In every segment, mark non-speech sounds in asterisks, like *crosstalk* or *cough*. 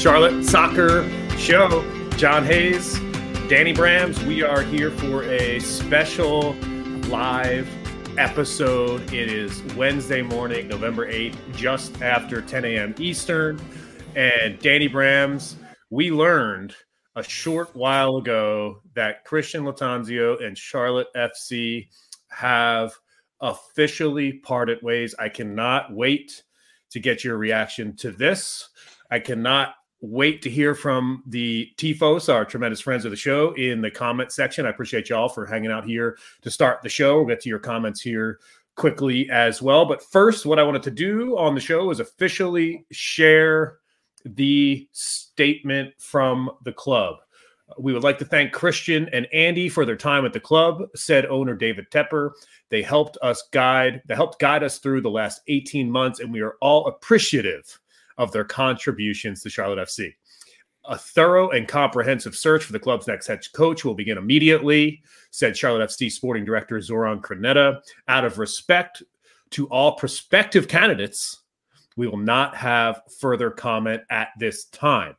Charlotte Soccer Show. John Hayes, Danny Brams. We are here for a special live episode. It is Wednesday morning, November 8th, just after 10 a.m. Eastern. And Danny Brams, we learned a short while ago that Christian Lattanzio and Charlotte FC have officially parted ways. I cannot wait to get your reaction to this. I cannot wait to hear from the Tifos, our tremendous friends of the show, in the comment section. I appreciate y'all for hanging out here to start the show. We'll get to your comments here quickly as well. But first, what I wanted to do on the show is officially share the statement from the club. We would like to thank Christian and Andy for their time at the club, said owner David Tepper. They helped us guide, they helped guide us through the last 18 months, and we are all appreciative of their contributions to Charlotte FC. A thorough and comprehensive search for the club's next head coach will begin immediately, said Charlotte FC sporting director Zoran Krneta. Out of respect to all prospective candidates, we will not have further comment at this time.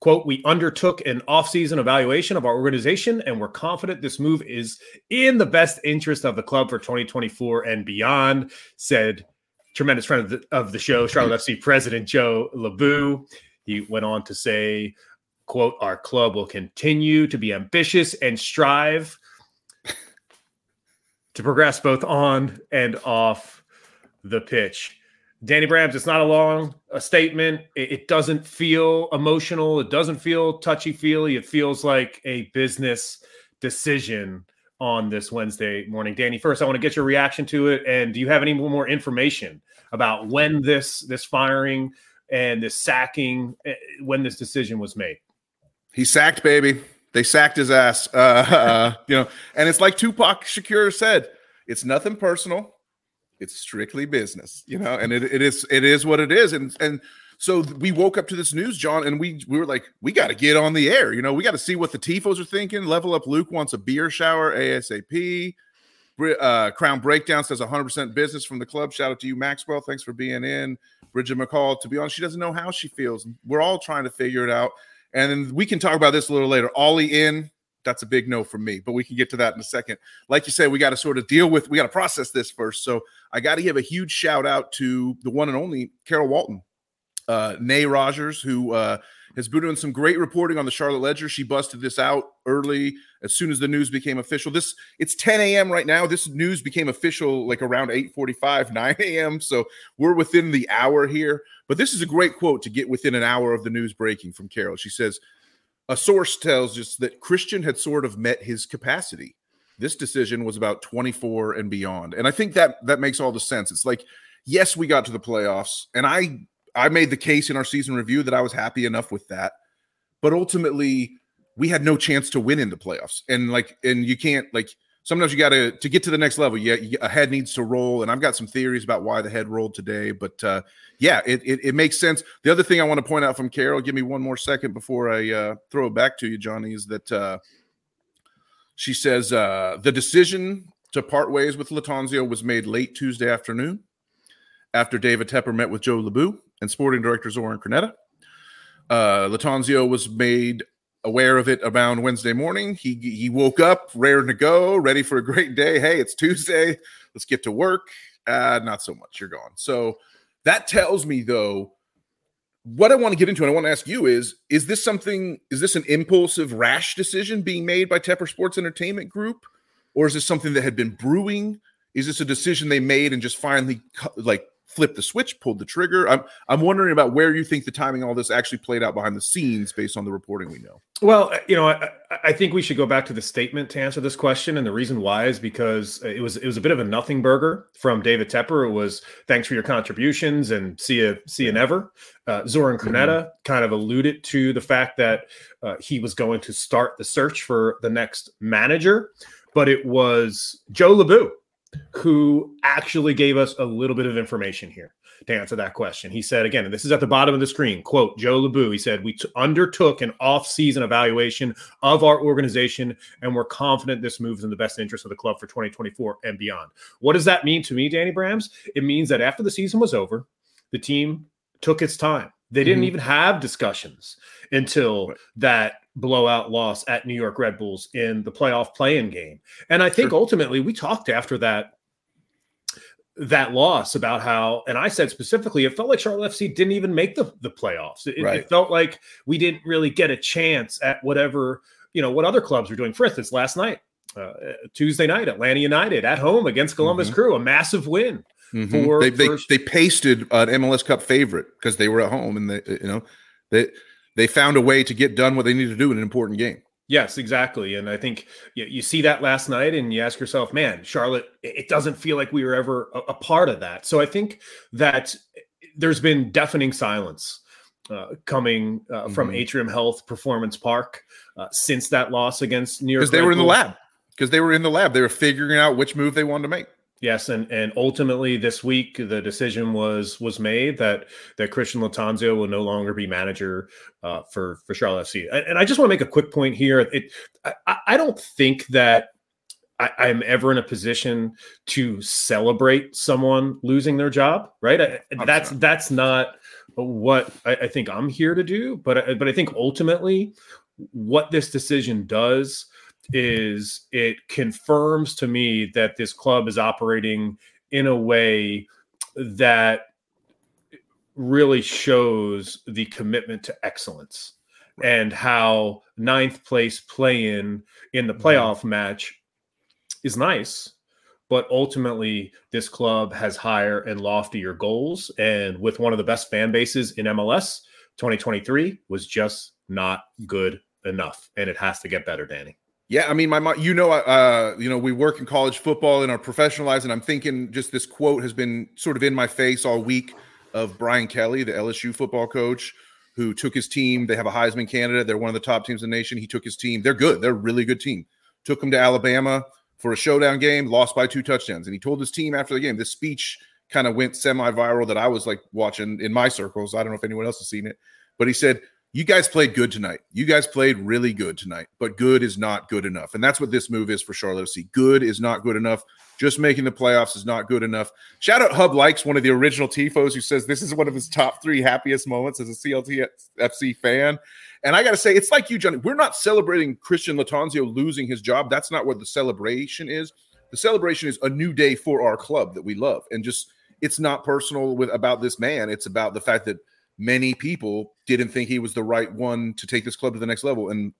Quote, we undertook an offseason evaluation of our organization and we're confident this move is in the best interest of the club for 2024 and beyond, said tremendous friend of the, of the show, Charlotte FC president Joe LaBue. He went on to say, quote, our club will continue to be ambitious and strive to progress both on and off the pitch. Danny Brams, it's not a long a statement. It, it doesn't feel emotional. It doesn't feel touchy feely. It feels like a business decision on this Wednesday morning. Danny, first, I want to get your reaction to it. And do you have any more information about when this this firing and this sacking, eh, when this decision was made? He sacked, baby. They sacked his ass. Uh, *laughs* uh, you know, and it's like Tupac Shakur said, it's nothing personal it's strictly business, you know, and it, it is it is what it is. And and so we woke up to this news, John, and we we were like, we got to get on the air. You know, we got to see what the tifos are thinking. Level up Luke wants a beer shower ASAP. Uh, Crown Breakdown says 100% business from the club. Shout out to you, Maxwell. Thanks for being in. Bridget McCall, to be honest, she doesn't know how she feels. We're all trying to figure it out. And then we can talk about this a little later. Ollie in, that's a big no for me, but we can get to that in a second. Like you said, we got to sort of deal with, we got to process this first. So I got to give a huge shout out to the one and only Carol Walton, uh, Nay Rogers, who uh, has been doing some great reporting on the Charlotte Ledger. She busted this out early as soon as the news became official. This it's 10 a.m. right now. This news became official like around 8:45, *laughs* 9 a.m. So we're within the hour here. But this is a great quote to get within an hour of the news breaking from Carol. She says, a source tells us that Christian had sort of met his capacity. This decision was about 24 and beyond. And I think that that makes all the sense. It's like, yes, we got to the playoffs, and I I made the case in our season review that I was happy enough with that. But ultimately, we had no chance to win in the playoffs. And like, and you can't like sometimes you got to to get to the next level. Yeah, a head needs to roll, and I've got some theories about why the head rolled today. But uh, yeah, it, it, it makes sense. The other thing I want to point out from Carol, give me one more second before I uh, throw it back to you, Johnny, is that uh, she says uh, the decision to part ways with Lattanzio was made late Tuesday afternoon after David Tepper met with Joe LaBue and sporting director Zoran Krneta. Uh, Lattanzio was made aware of it around Wednesday morning. He he woke up raring to go, ready for a great day. Hey, it's Tuesday. Let's get to work. Uh, not so much. You're gone. So that tells me though, what I want to get into, and I want to ask you is: Is this something? Is this an impulsive, rash decision being made by Tepper Sports Entertainment Group, or is this something that had been brewing? Is this a decision they made and just finally like flipped the switch, pulled the trigger. I'm I'm wondering about where you think the timing all this actually played out behind the scenes based on the reporting we know. Well, uh, you know, I, I think we should go back to the statement to answer this question, and the reason why is because it was it was a bit of a nothing burger from David Tepper. It was thanks for your contributions and see you see you never. Uh, Zoran Krneta mm-hmm. kind of alluded to the fact that uh, he was going to start the search for the next manager, but it was Joe LaBue who actually gave us a little bit of information here to answer that question. He said, again, and this is at the bottom of the screen, quote, Joe LaBue, he said, we t- undertook an off-season evaluation of our organization and we're confident this moves in the best interest of the club for 2024 and beyond. What does that mean to me, Danny Brams? It means that after the season was over, the team took its time. They didn't mm-hmm. even have discussions until right. that blowout loss at New York Red Bulls in the playoff play-in game. And I think sure. ultimately we talked after that that loss about how, and I said specifically, it felt like Charlotte FC didn't even make the, the playoffs. It, right. it felt like we didn't really get a chance at whatever, you know, what other clubs were doing. For instance, last night, uh, Tuesday night, Atlanta United at home against Columbus mm-hmm. Crew, a massive win. Mm-hmm. For, they, they, for... they pasted an MLS Cup favorite because they were at home and they, you know, they, they found a way to get done what they needed to do in an important game. Yes, exactly. And I think you, you, see that last night and you ask yourself, man, Charlotte, it doesn't feel like we were ever a, a part of that. So I think that there's been deafening silence uh, coming uh, mm-hmm. from Atrium Health Performance Park uh, since that loss against New York. Because they were in the lab. Because they were in the lab. They were figuring out which move they wanted to make. Yes, and and ultimately this week the decision was was made that that Christian Lattanzio will no longer be manager uh, for for Charlotte FC. And, and, I just want to make a quick point here. It I, I don't think that I, am ever in a position to celebrate someone losing their job. Right? I, that's that's not what I, I think I'm here to do. But but I think ultimately what this decision does is it confirms to me that this club is operating in a way that really shows the commitment to excellence and how ninth place play in in the mm-hmm. playoff match is nice but ultimately this club has higher and loftier goals. And with one of the best fan bases in MLS 2023 was just not good enough. And it has to get better Danny yeah, I mean, my mom, you know, uh, you know, we work in college football and are professionalized, and I'm thinking just this quote has been sort of in my face all week of Brian Kelly, the LSU football coach, who took his team. They have a Heisman candidate. They're one of the top teams in the nation. He took his team. They're good. They're a really good team. Took them to Alabama for a showdown game, lost by two touchdowns. And he told his team after the game, this speech kind of went semi-viral that I was like watching in my circles. I don't know if anyone else has seen it, but he said, you guys played good tonight. You guys played really good tonight, but good is not good enough. And that's what this move is for Charlotte FC. Good is not good enough. Just making the playoffs is not good enough. Shout out Hub Likes, one of the original TIFOs, who says this is one of his top three happiest moments as a CLT FC fan. And I got to say, it's like you, Johnny. We're not celebrating Christian Lattanzio losing his job. That's not what the celebration is. The celebration is a new day for our club that we love. And just, it's not personal with about this man. It's about the fact that – many people didn't think he was the right one to take this club to the next level. And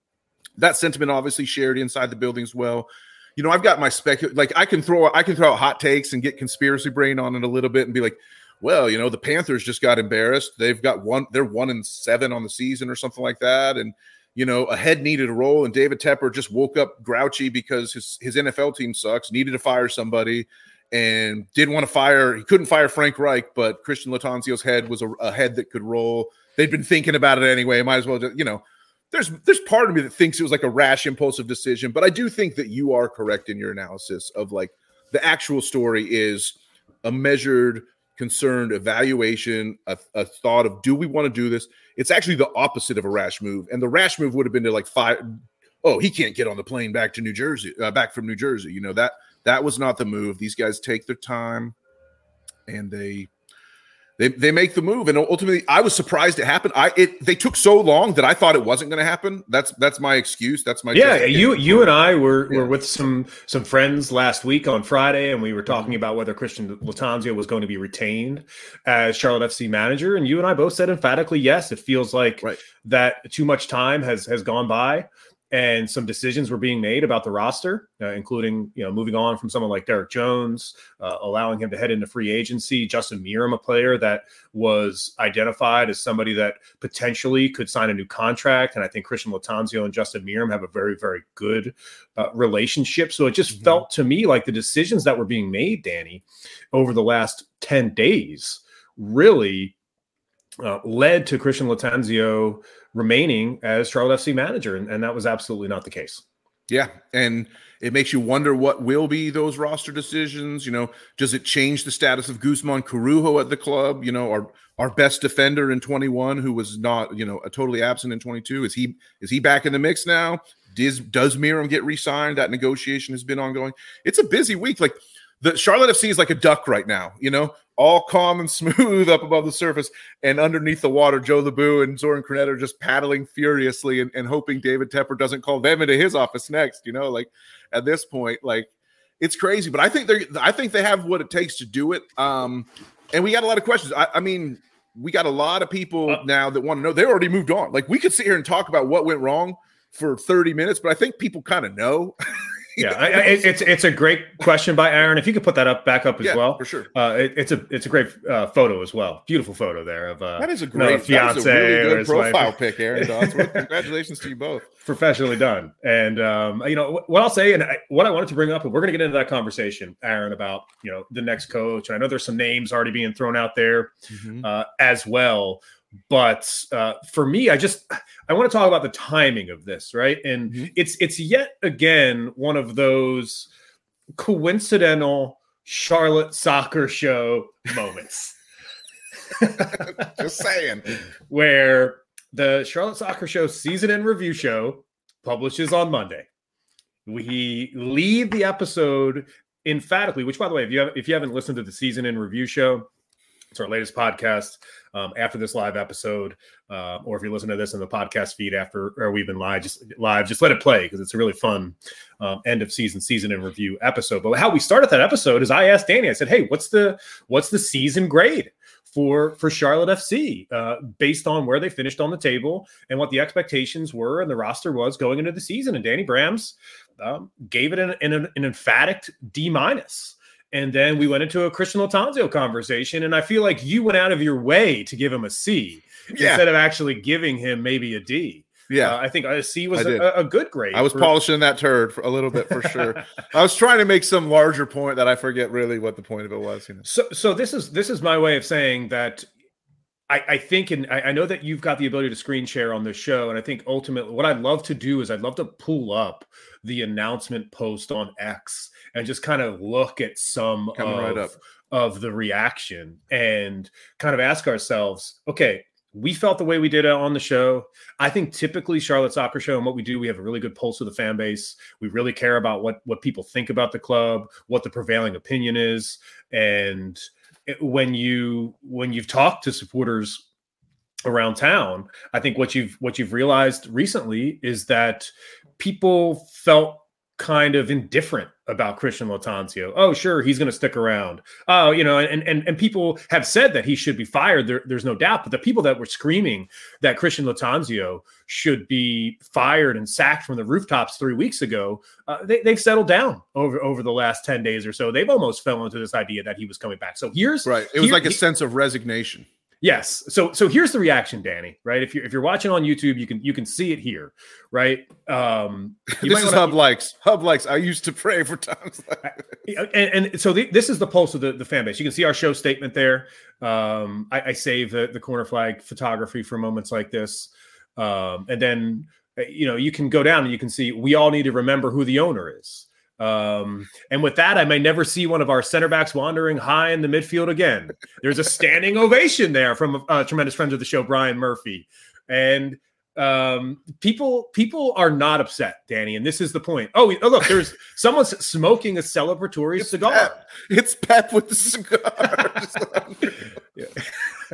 that sentiment obviously shared inside the building as well. You know, I've got my spec like I can throw I can throw out hot takes and get conspiracy brain on it a little bit and be like, well, you know, the Panthers just got embarrassed. They've got one, they're one and seven on the season or something like that. And you know, a head needed a role, and David Tepper just woke up grouchy because his his NFL team sucks, needed to fire somebody and didn't want to fire. He couldn't fire Frank Reich, but Christian Lattanzio's head was a, a, head that could roll. They'd been thinking about it anyway. Might as well, just, you know. There's there's part of me that thinks it was like a rash, impulsive decision, but I do think that you are correct in your analysis of like the actual story is a measured, concerned evaluation, a, a thought of do we want to do this? It's actually the opposite of a rash move, and the rash move would have been to like fire. Oh, he can't get on the plane back to New Jersey, uh, back from New Jersey. You know that that was not the move. These guys take their time and they they they make the move and ultimately I was surprised it happened. I it they took so long that I thought it wasn't going to happen. That's that's my excuse. That's my Yeah, you you and I were yeah. were with some some friends last week on Friday and we were talking mm-hmm. about whether Christian Lattanzio was going to be retained as Charlotte FC manager and you and I both said emphatically yes. It feels like right. that too much time has has gone by and some decisions were being made about the roster, uh, including you know moving on from someone like Derrick Jones, uh, allowing him to head into free agency. Justin Meram, a player that was identified as somebody that potentially could sign a new contract, and I think Christian Lattanzio and Justin Meram have a very very good uh, relationship. So it just mm-hmm. felt to me like the decisions that were being made, Danny, over the last ten days, really uh, led to Christian Lattanzio remaining as Charlotte FC manager, and, and that was absolutely not the case. Yeah, and it makes you wonder what will be those roster decisions. You know, does it change the status of Guzman Corujo at the club? You know, our our best defender in 21, who was not, you know, a totally absent in 22. Is he is he back in the mix now? Does does Meram get re-signed? That negotiation has been ongoing. It's a busy week. Like the Charlotte FC is like a duck right now, you know, all calm and *laughs* smooth up above the surface, and underneath the water, Joe LaBue and Zoran Krneta are just paddling furiously and, and hoping David Tepper doesn't call them into his office next. You know, like at this point, like it's crazy. But I think they're I think they have what it takes to do it. Um, and we got a lot of questions. I, I mean, we got a lot of people uh, now that want to know. They already moved on. Like we could sit here and talk about what went wrong for 30 minutes, but I think people kind of know. *laughs* yeah, *laughs* I, I, it's it's a great question by Aaron. If you could put that up back up as yeah, well, for sure. Uh, it, it's a it's a great uh, photo as well. Beautiful photo there of uh, that is a great know, fiance a really good profile wife. pic, Aaron. *laughs* Congratulations to you both. Professionally done. And um, you know what I'll say, and I, what I wanted to bring up, and we're going to get into that conversation, Aaron, about you know the next coach. I know there's some names already being thrown out there mm-hmm. Uh, as well but uh, for me i just i want to talk about the timing of this right? And mm-hmm. it's it's yet again one of those coincidental charlotte soccer show moments. *laughs* Just saying. Where the charlotte soccer show season in review show publishes on monday. We leave the episode emphatically which by the way if you have, if you haven't listened to the season in review show it's our latest podcast um, after this live episode, uh, or if you listen to this in the podcast feed after or we've been live, just live, just let it play because it's a really fun um, end of season, season in review episode. But how we started that episode is I asked Danny, I said, "Hey, what's the what's the season grade?" for for Charlotte FC uh, based on where they finished on the table and what the expectations were and the roster was going into the season. And Danny Brams um, gave it an, an, an emphatic D minus. And then we went into a Christian Lattanzio conversation, and I feel like you went out of your way to give him a C yeah. instead of actually giving him maybe a D. Yeah, uh, I think a C was a, a, good grade. I was for... polishing that turd for a little bit for sure. *laughs* I was trying to make some larger point that I forget really what the point of it was. You know? So, so this is this is my way of saying that I, I, think, and I, I, know that you've got the ability to screen share on this show, and I think ultimately, what I'd love to do is I'd love to pull up the announcement post on X and just kind of look at some of, right of the reaction and kind of ask ourselves, okay, we felt the way we did uh, on the show. I think typically Charlotte Soccer Show and what we do, we have a really good pulse of the fan base. We really care about what what people think about the club, what the prevailing opinion is, and when you when you've talked to supporters around town, I think what you've what you've realized recently is that people felt kind of indifferent about Christian Lattanzio. Oh, sure, he's going to stick around. Oh, you know, and and and people have said that he should be fired. There, there's no doubt. But the people that were screaming that Christian Lattanzio should be fired and sacked from the rooftops three weeks ago, uh, they, they've settled down over over the last ten days or so. They've almost fell into this idea that he was coming back. So here's right. It was here, like a he, sense of resignation. Yes. So so here's the reaction, Danny. Right. If you're if you're watching on YouTube, you can you can see it here. Right. Um, *laughs* this is Hub likes. Hub likes. I used to pray for times. Like *laughs* and, and so the, this is the pulse of the, the fan base. You can see our show statement there. Um, I, I save the the corner flag photography for moments like this, um, and then you know you can go down and you can see we all need to remember who the owner is. Um, and with that, I may never see one of our center backs wandering high in the midfield again. There's a standing ovation there from a, tremendous friend of the show, Brian Murphy. And um, people people are not upset, Danny, and this is the point. Oh, oh look, there's *laughs* someone smoking a celebratory it's cigar. Pep. It's Pep with the cigar. *laughs* yeah.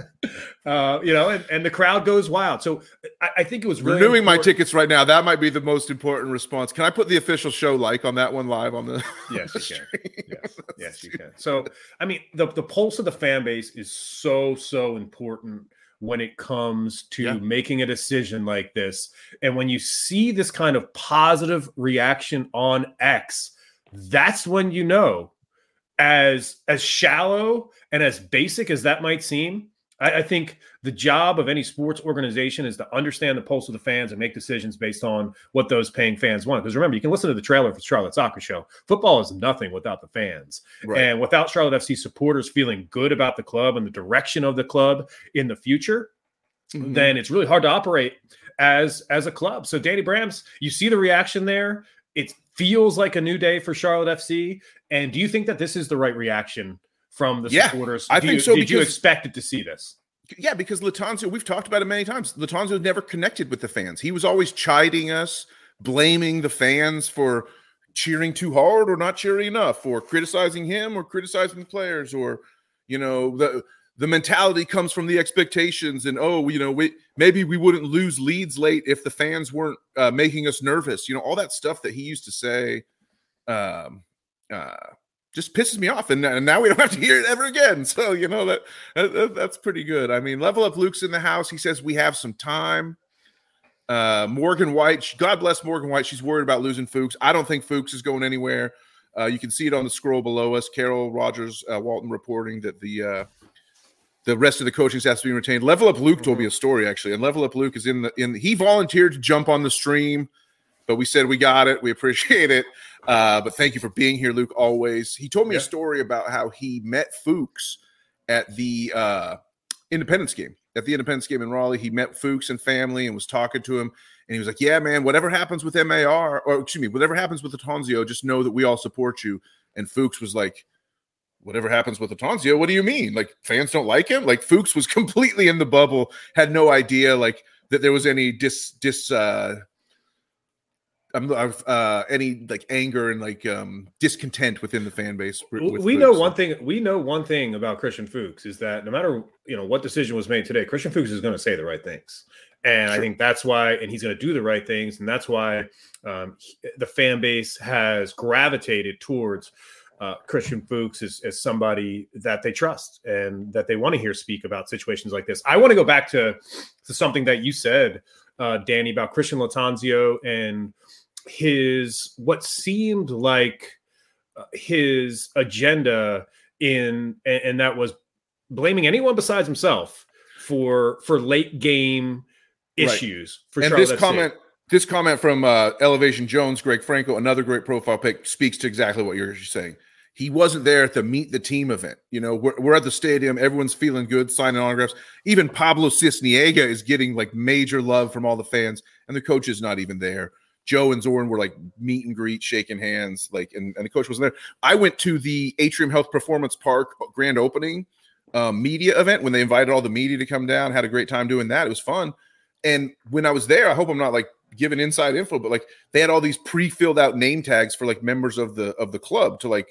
*laughs* Uh, you know, and, and the crowd goes wild. So I, I think it was really renewing important. my tickets right now. That might be the most important response. Can I put the official show like on that one live on the? *laughs* Yes, you can. Yes, yes, you can. So I mean, the the pulse of the fan base is so so important when it comes to yeah. making a decision like this. And when you see this kind of positive reaction on X, that's when you know as as shallow and as basic as that might seem, I, I, think the job of any sports organization is to understand the pulse of the fans and make decisions based on what those paying fans want. Because remember, you can listen to the trailer for Charlotte Soccer Show. Football is nothing without the fans, right. and without Charlotte FC supporters feeling good about the club and the direction of the club in the future, mm-hmm. then it's really hard to operate as as a club. So, Danny Brams, you see the reaction there. It feels like a new day for Charlotte FC. And do you think that this is the right reaction from the yeah, supporters? I do think you, so. Did you expect it to see this? Yeah, because Lattanzio, we've talked about it many times. Lattanzio never connected with the fans. He was always chiding us, blaming the fans for cheering too hard or not cheering enough or criticizing him or criticizing the players or you know the the mentality comes from the expectations and oh you know we maybe we wouldn't lose leads late if the fans weren't uh, making us nervous you know all that stuff that he used to say um uh just pisses me off and, and now we don't have to hear it ever again so you know that, that that's pretty good i mean level up luke's in the house he says we have some time uh, Morgan White, God bless Morgan White. She's worried about losing Fuchs. I don't think Fuchs is going anywhere. Uh, you can see it on the scroll below us. Carol Rogers uh, Walton reporting that the uh, the rest of the coaching staff has been retained. Level Up Luke told me a story actually, and Level Up Luke is in the in. He volunteered to jump on the stream, but we said we got it. We appreciate it. Uh, but thank you for being here, Luke. Always. He told me yeah. a story about how he met Fuchs at the uh, Independence game at the Independence game in Raleigh. He met Fuchs and family and was talking to him. And he was like, Yeah, man, whatever happens with MAR, or excuse me, whatever happens with Atanzio, just know that we all support you. And Fuchs was like, Whatever happens with Atanzio, what do you mean? Like fans don't like him? Like Fuchs was *laughs* completely in the bubble, had no idea like that there was any dis dis uh I'm uh, any like anger and like um discontent within the fan base. we know one thing. We know one thing about Christian Fuchs is that no matter you know what decision was made today, Christian Fuchs is going to say the right things, and sure. I think that's why, and he's going to do the right things, and that's why um, the fan base has gravitated towards uh, Christian Fuchs as, as somebody that they trust and that they want to hear speak about situations like this. I want to go back to to something that you said, uh, Danny, about Christian Lattanzio and his what seemed like uh, his agenda in and, and, that was blaming anyone besides himself for for late game issues right. for and Charlotte this comment this comment from uh, elevation jones greg franco another great profile pick speaks to exactly what you're saying. He wasn't there at the meet the team event. You know we're, we're at the stadium everyone's feeling good signing autographs. Even pablo Sisniega is getting like major love from all the fans and the coach is not even there Joe and Zorn were like meet and greet, shaking hands, like, and, and the coach wasn't there. I went to the Atrium Health Performance Park grand opening um, media event when they invited all the media to come down. Had a great time doing that. It was fun. And when I was there, I hope I'm not like giving inside info, but like they had all these pre-filled out name tags for like members of the of the club to like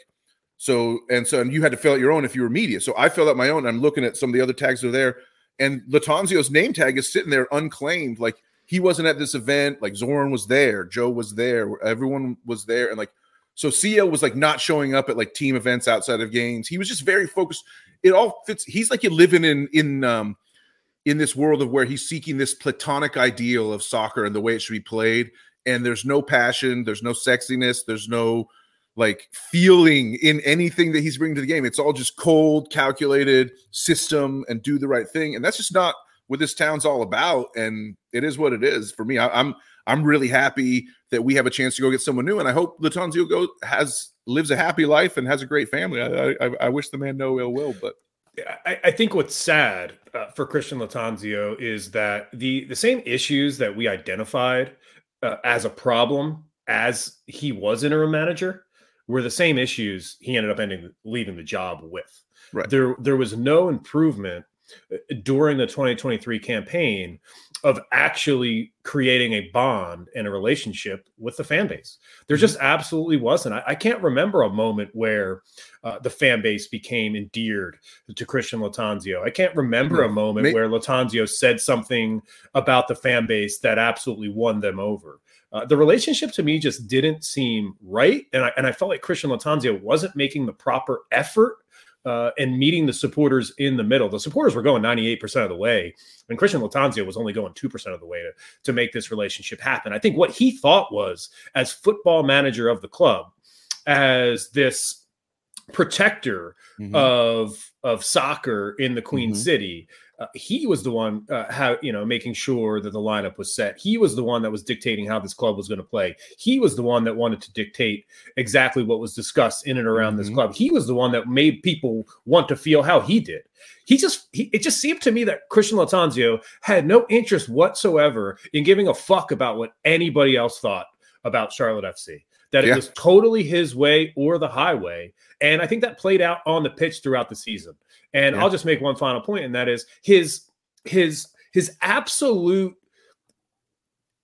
so and so and you had to fill out your own if you were media. So I filled out my own. I'm looking at some of the other tags that are there, and Lattanzio's name tag is sitting there unclaimed, like he wasn't at this event. Like Zorn was there, Joe was there, everyone was there, and like so CL was like not showing up at like team events outside of games. He was just very focused. It all fits. He's like you living in in um in this world of where he's seeking this platonic ideal of soccer and the way it should be played. And there's no passion, there's no sexiness, there's no like feeling in anything that he's bringing to the game. It's all just cold, calculated system and do the right thing. And that's just not what this town's all about, and it is what it is for me. I, am I'm, I'm really happy that we have a chance to go get someone new, and I hope Lattanzio has lives a happy life and has a great family. I, I, I wish the man no ill will, but I, I think what's sad uh, for Christian Lattanzio is that the the same issues that we identified uh, as a problem as he was interim manager were the same issues he ended up ending leaving the job with. Right. There there was no improvement during the 2023 campaign of actually creating a bond and a relationship with the fan base. There mm-hmm. just absolutely wasn't. I, I can't remember a moment where uh, the fan base became endeared to Christian Lattanzio. I can't remember a moment Maybe. where Lattanzio said something about the fan base that absolutely won them over. Uh, the relationship to me just didn't seem right, and I, and I felt like Christian Lattanzio wasn't making the proper effort uh, and meeting the supporters in the middle. The supporters were going 98% of the way, and Christian Lattanzio was only going 2% of the way to, to make this relationship happen. I think what he thought was, as football manager of the club, as this protector mm-hmm. of of soccer in the Queen mm-hmm. City, uh, he was the one uh, how you know making sure that the lineup was set. He was the one that was dictating how this club was going to play. He was the one that wanted to dictate exactly what was discussed in and around mm-hmm. this club. He was the one that made people want to feel how he did. He just he, it just seemed to me that Christian Lattanzio had no interest whatsoever in giving a fuck about what anybody else thought about Charlotte FC. That it yeah. was totally his way or the highway. And I think that played out on the pitch throughout the season. And yeah. I'll just make one final point, and that is his his his absolute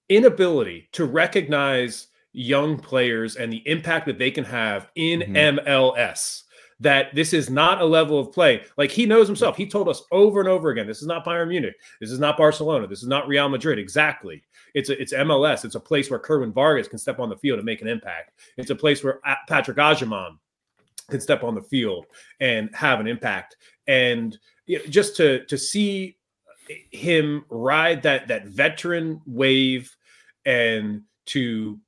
inability to recognize young players and the impact that they can have in mm-hmm. MLS that this is not a level of play. Like he knows himself. He told us over and over again, this is not Bayern Munich. This is not Barcelona. This is not Real Madrid. Exactly. It's a, it's MLS. It's a place where Kerwin Vargas can step on the field and make an impact. It's a place where Patrick Agyemang can step on the field and have an impact. And just to to see him ride that that veteran wave and to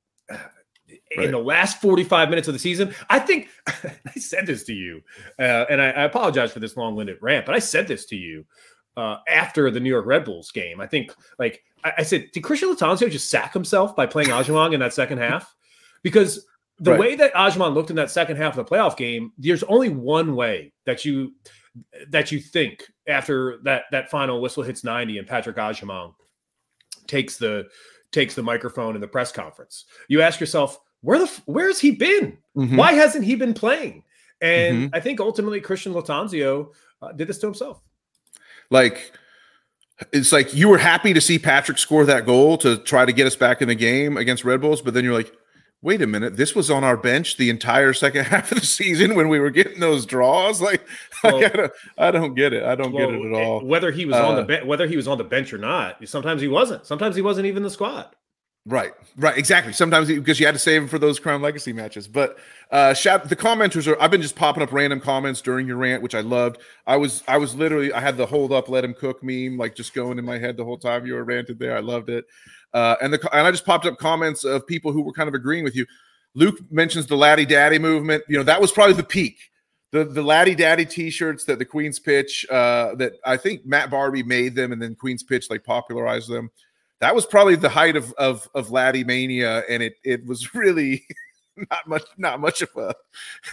Right. in the last 45 minutes of the season. I think *laughs* I said this to you, uh, and I, I, apologize for this long winded rant, but I said this to you uh, after the New York Red Bulls game. I think, like, I, I said, did Christian Lattanzio just sack himself by playing Agyemang in that second half? Because the right. way that Agyemang looked in that second half of the playoff game, there's only one way that you that you think after that that final whistle hits 90 and Patrick Agyemang takes the takes the microphone in the press conference. You ask yourself, where the where's he been? Mm-hmm. Why hasn't he been playing? And mm-hmm. I think ultimately Christian Lattanzio uh, did this to himself. Like it's like you were happy to see Patrick score that goal to try to get us back in the game against Red Bulls, but then you're like, wait a minute, this was on our bench the entire second *laughs* half of the season when we were getting those draws. *laughs* Like, well, I, don't, I, don't, get it. I don't well, get it at all. Whether he was uh, on the uh, bench, whether he was on the bench or not, sometimes he wasn't. Sometimes he wasn't even the squad. Right, right, exactly. Sometimes because you had to save him for those Crown Legacy matches. But uh shout the commenters are I've been just popping up random comments during your rant, which I loved. I was I was literally I had the hold up, let him cook meme like just going in my head the whole time you were ranted there. I loved it. Uh and the and I just popped up comments of people who were kind of agreeing with you. Luke mentions the Laddie Daddy movement. You know, that was probably the peak. The the Laddie Daddy t-shirts that the Queen's pitch uh that I think Matt Barbie made them and then Queen's pitch like popularized them that was probably the height of of of Laddie mania, and it it was *laughs* really not much not much of a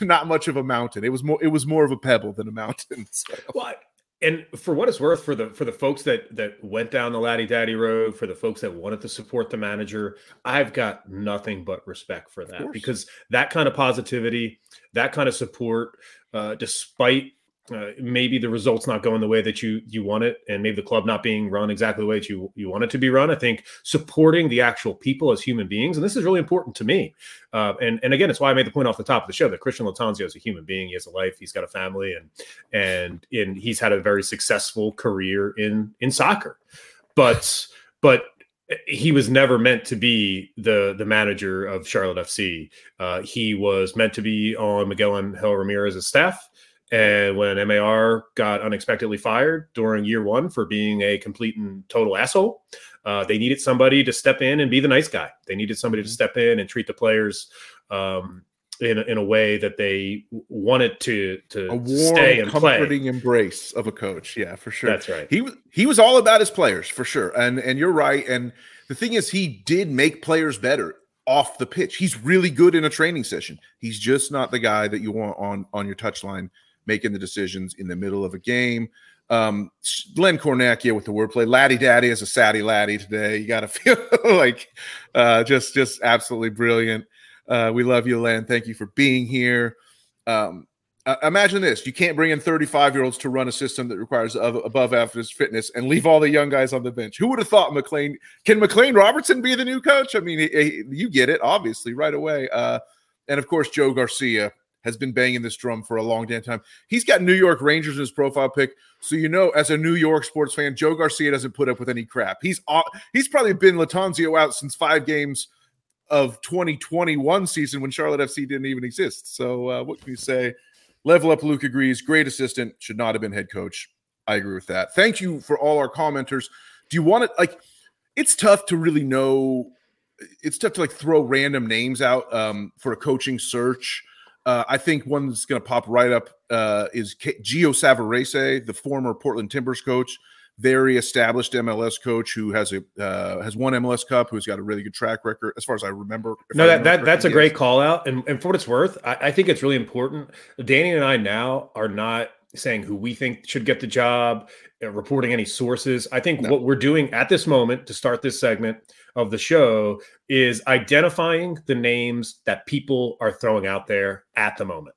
not much of a mountain. It was more it was more of a pebble than a mountain. *laughs* So. Well, and for what it's worth, for the for the folks that that went down the Laddie Daddy road, for the folks that wanted to support the manager, I've got nothing but respect for that because that kind of positivity, that kind of support, uh, despite uh, maybe the results not going the way that you you want it, and maybe the club not being run exactly the way that you you want it to be run. I think supporting the actual people as human beings, and this is really important to me. Uh, and and again, it's why I made the point off the top of the show that Christian Lattanzio is a human being. He has a life. He's got a family, and and and he's had a very successful career in in soccer. But but he was never meant to be the the manager of Charlotte FC. Uh, he was meant to be on Miguel Angel Ramirez's staff. And when MAR got unexpectedly fired during year one for being a complete and total asshole, uh, they needed somebody to step in and be the nice guy. They needed somebody to mm-hmm. step in and treat the players um, in, in a way that they wanted to to a warm, stay and comforting play. embrace of a coach. Yeah, for sure. That's right. He was he was all about his players for sure. And and you're right. And the thing is, he did make players better off the pitch. He's really good in a training session. He's just not the guy that you want on on your touchline making the decisions in the middle of a game. Um, Len Cornacchia with the wordplay. Laddie Daddy is a Saddy Laddie today. You got to *laughs* feel like uh, just just absolutely brilliant. Uh, we love you, Len. Thank you for being here. Um, uh, imagine this: you can't bring in 35 year olds to run a system that requires above average fitness and leave all the young guys on the bench. Who would have thought McLean? Can McLean Robertson be the new coach? I mean, he, he, you get it obviously right away. Uh, and of course, Joe Garcia has been banging this drum for a long damn time. He's got New York Rangers in his profile pic, so you know, as a New York sports fan, Joe Garcia doesn't put up with any crap. He's he's probably been Lattanzio out since five games of 2021 season when Charlotte FC didn't even exist. So uh, what can you say? Level up, Luke agrees. Great assistant, should not have been head coach. I agree with that. Thank you for all our commenters. Do you want it like? It's tough to really know. It's tough to like throw random names out um, for a coaching search uh, I think one that's going to pop right up uh, is K- Gio Savarese, the former Portland Timbers coach, very established MLS coach who has a uh, has won MLS Cup, who's got a really good track record as far as I remember. No, that, that that's a great call out, and, and for what it's worth, I, I think it's really important. Danny and I now are not saying who we think should get the job, uh, reporting any sources. I think no. what we're doing at this moment to start this segment of the show is identifying the names that people are throwing out there at the moment.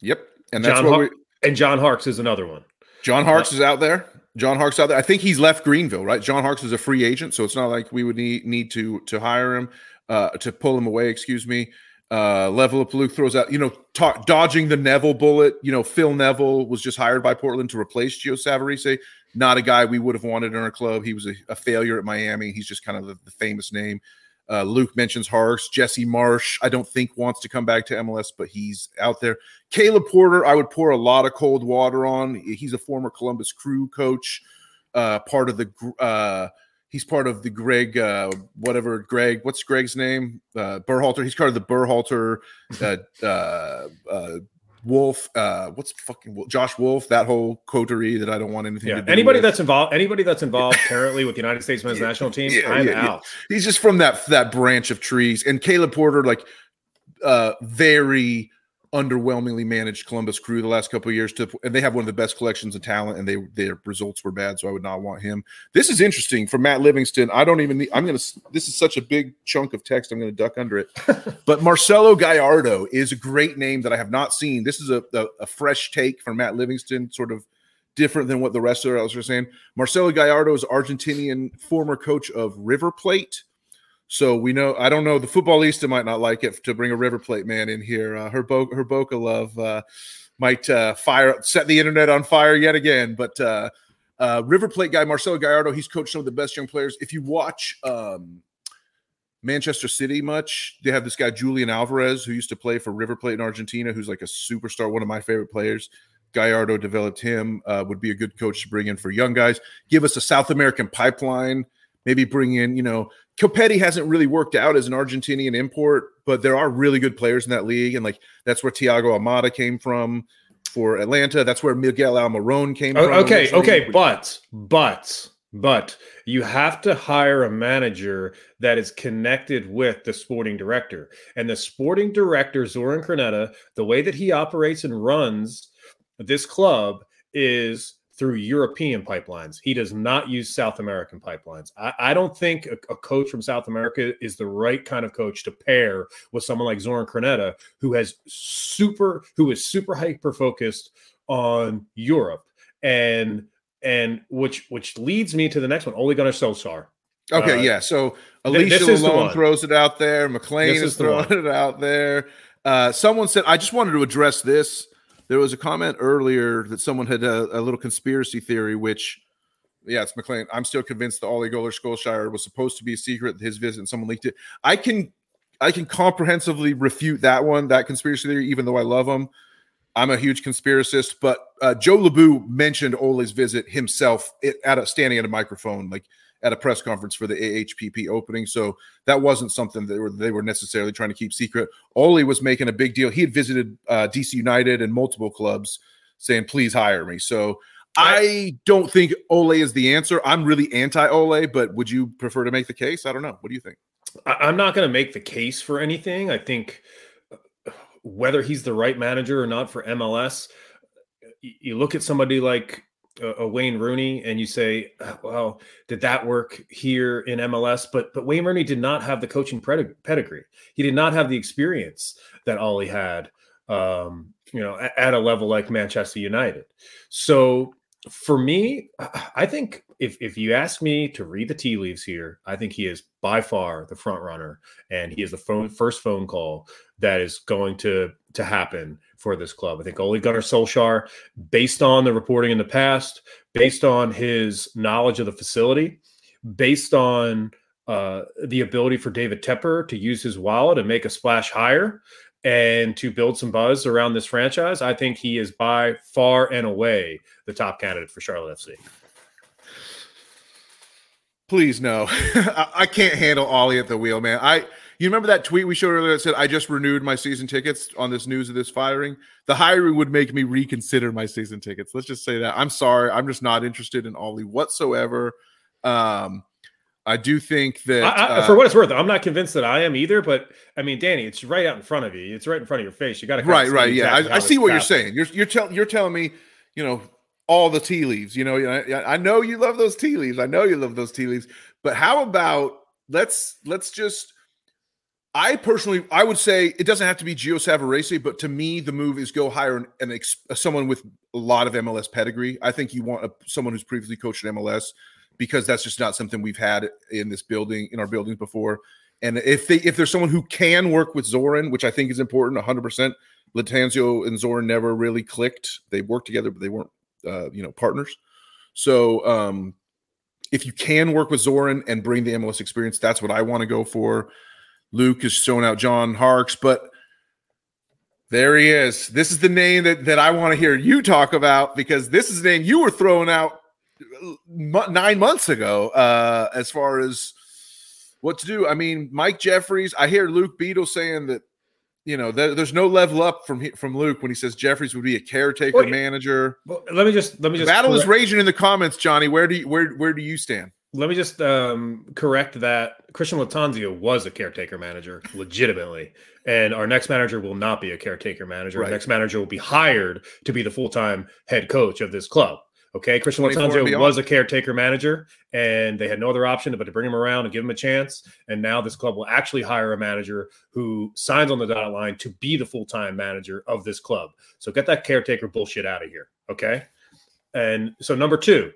Yep. And that's John what Har- we- and John Harkes is another one. John Harkes uh, is out there. John Harkes out there. I think he's left Greenville, right? John Harkes is a free agent, so it's not like we would need need to to hire him uh, to pull him away. Excuse me. Uh, Level of Luke throws out, you know, talk, dodging the Neville bullet. You know, Phil Neville was just hired by Portland to replace Gio Savarese. Not a guy we would have wanted in our club. He was a, a failure at Miami. He's just kind of the, the famous name. Uh, Luke mentions Harkes. Jesse Marsch, I don't think wants to come back to MLS, but he's out there. Caleb Porter, I would pour a lot of cold water on. He's a former Columbus Crew coach, uh, part of the. Uh, he's part of the Greg, uh, whatever Greg. What's Greg's name? Uh, Berhalter. He's part of the Berhalter uh, *laughs* uh, uh, Wolff, uh, what's fucking Josh Wolff, that whole coterie that I don't want anything yeah. to do. Anybody with. that's involved, anybody that's involved *laughs* currently with the United States men's Yeah, national team, yeah, I'm out. He's just from that that branch of trees. And Caleb Porter, like, uh, very underwhelmingly managed Columbus Crew the last couple of years. To and they have one of the best collections of talent, and they their results were bad, so I would not want him. This is interesting for Matt Livingston. I don't even. Need, I'm gonna. This is such a big chunk of text. I'm gonna duck under it. *laughs* but Marcelo Gallardo is a great name that I have not seen. This is a a, a fresh take from Matt Livingston, sort of different than what the rest of us are saying. Marcelo Gallardo is Argentinian former coach of River Plate. So we know I don't know the footballista might not like it to bring a River Plate man in here. Uh, her Bo- her Boca love uh, might uh, fire set the internet on fire yet again. But uh, uh, River Plate guy Marcelo Gallardo, he's coached some of the best young players. If you watch um, Manchester City much, they have this guy Julian Alvarez who used to play for River Plate in Argentina, who's like a superstar, one of my favorite players. Gallardo developed him. Uh, would be a good coach to bring in for young guys. Give us a South American pipeline. Maybe bring in, you know, Copetti hasn't really worked out as an Argentinian import, but there are really good players in that league, and like that's where Thiago Almada came from for Atlanta. That's where Miguel Almiron came Oh, from. okay, okay, but but but you have to hire a manager that is connected with the sporting director. And the sporting director, Zoran Krneta, the way that he operates and runs this club is through European pipelines. He does not use South American pipelines. I, I don't think a, a coach from South America is the right kind of coach to pair with someone like Zoran Krneta, who has super, who is super hyper focused on Europe and and which which leads me to the next one. Ole Gunnar Solskjaer. Okay, Uh, yeah. So Alicia this is the Lalone one. throws it out there. McLean This is is throwing *laughs* it out there. Uh, someone said, I just wanted to address this. There was a comment earlier that someone had a, a little conspiracy theory, which, yeah, it's McLean. I'm still convinced the Ole Gunnar Solskjaer was supposed to be a secret. His visit, and someone leaked it. I can, I can comprehensively refute that one, that conspiracy theory, even though I love him. I'm a huge conspiracist, but uh, Joe LaBue mentioned Ole's visit himself at a standing at a microphone, like at a press conference for the AHPP opening. So that wasn't something that they were they were necessarily trying to keep secret. Ole was making a big deal. He had visited uh, DC United and multiple clubs, saying, "Please hire me." So I don't think Ole is the answer. I'm really anti Ole, but would you prefer to make the case? I don't know. What do you think? I'm not going to make the case for anything. I think whether he's the right manager or not for MLS, you look at somebody like a Wayne Rooney and you say, "Uh, "Well, did that work here in MLS?" But but Wayne Rooney did not have the coaching pedig- pedigree. He did not have the experience that Ollie had. Um, you know, at, at a level like Manchester United. So for me, I think if if you ask me to read the tea leaves here, I think he is by far the front runner, and he is the phone first phone call that is going to to happen for this club. I think Ole Gunnar Solskjaer, based on the reporting in the past, based on his knowledge of the facility, based on uh, the ability for David Tepper to use his wallet and make a splash higher and to build some buzz around this franchise, I think he is by far and away the top candidate for Charlotte FC. Please no. *laughs* I, I can't handle Ollie at the wheel, man. I you remember that tweet we showed earlier that said I just renewed my season tickets on this news of this firing? The hiring would make me reconsider my season tickets. Let's just say that. I'm sorry. I'm just not interested in Ollie whatsoever. Um I do think that I, I, uh, for what it's worth, I'm not convinced that I am either. But I mean, Danny, it's right out in front of you. It's right in front of your face. You got to right, right, yeah. I, I see what you're saying. You're you're telling you're telling me, you know, all the tea leaves. You know, I, I know you love those tea leaves. I know you love those tea leaves. But how about let's let's just I personally, I would say it doesn't have to be Gio Savarese, but to me, the move is go hire an, an ex, someone with a lot of MLS pedigree. I think you want a, someone who's previously coached at MLS because that's just not something we've had in this building in our buildings before. And if they if there's someone who can work with Zoran, which I think is important, 100. percent Lattanzio and Zoran never really clicked. They worked together, but they weren't, uh, you know, partners. So um, if you can work with Zoran and bring the MLS experience, that's what I want to go for. Luke is showing out John Harkes, but there he is. This is the name that, that I want to hear you talk about because this is the name you were throwing out nine months ago uh, as far as what to do. I mean, Mike Jeffries, I hear Luke Beadle saying that you know, there's no level up from from Luke when he says Jeffries would be a caretaker well, manager. Well, let me just let me just battle correct. is raging in the comments, Johnny. Where do you where where do you stand? Let me just um, correct that Christian Lattanzio was a caretaker manager, legitimately, and our next manager will not be a caretaker manager. Right. Our next manager will be hired to be the full time head coach of this club. Okay, Christian Lattanzio was a caretaker manager, and they had no other option but to bring him around and give him a chance. And now this club will actually hire a manager who signs on the dotted line to be the full time manager of this club. So get that caretaker bullshit out of here. Okay. And so number two,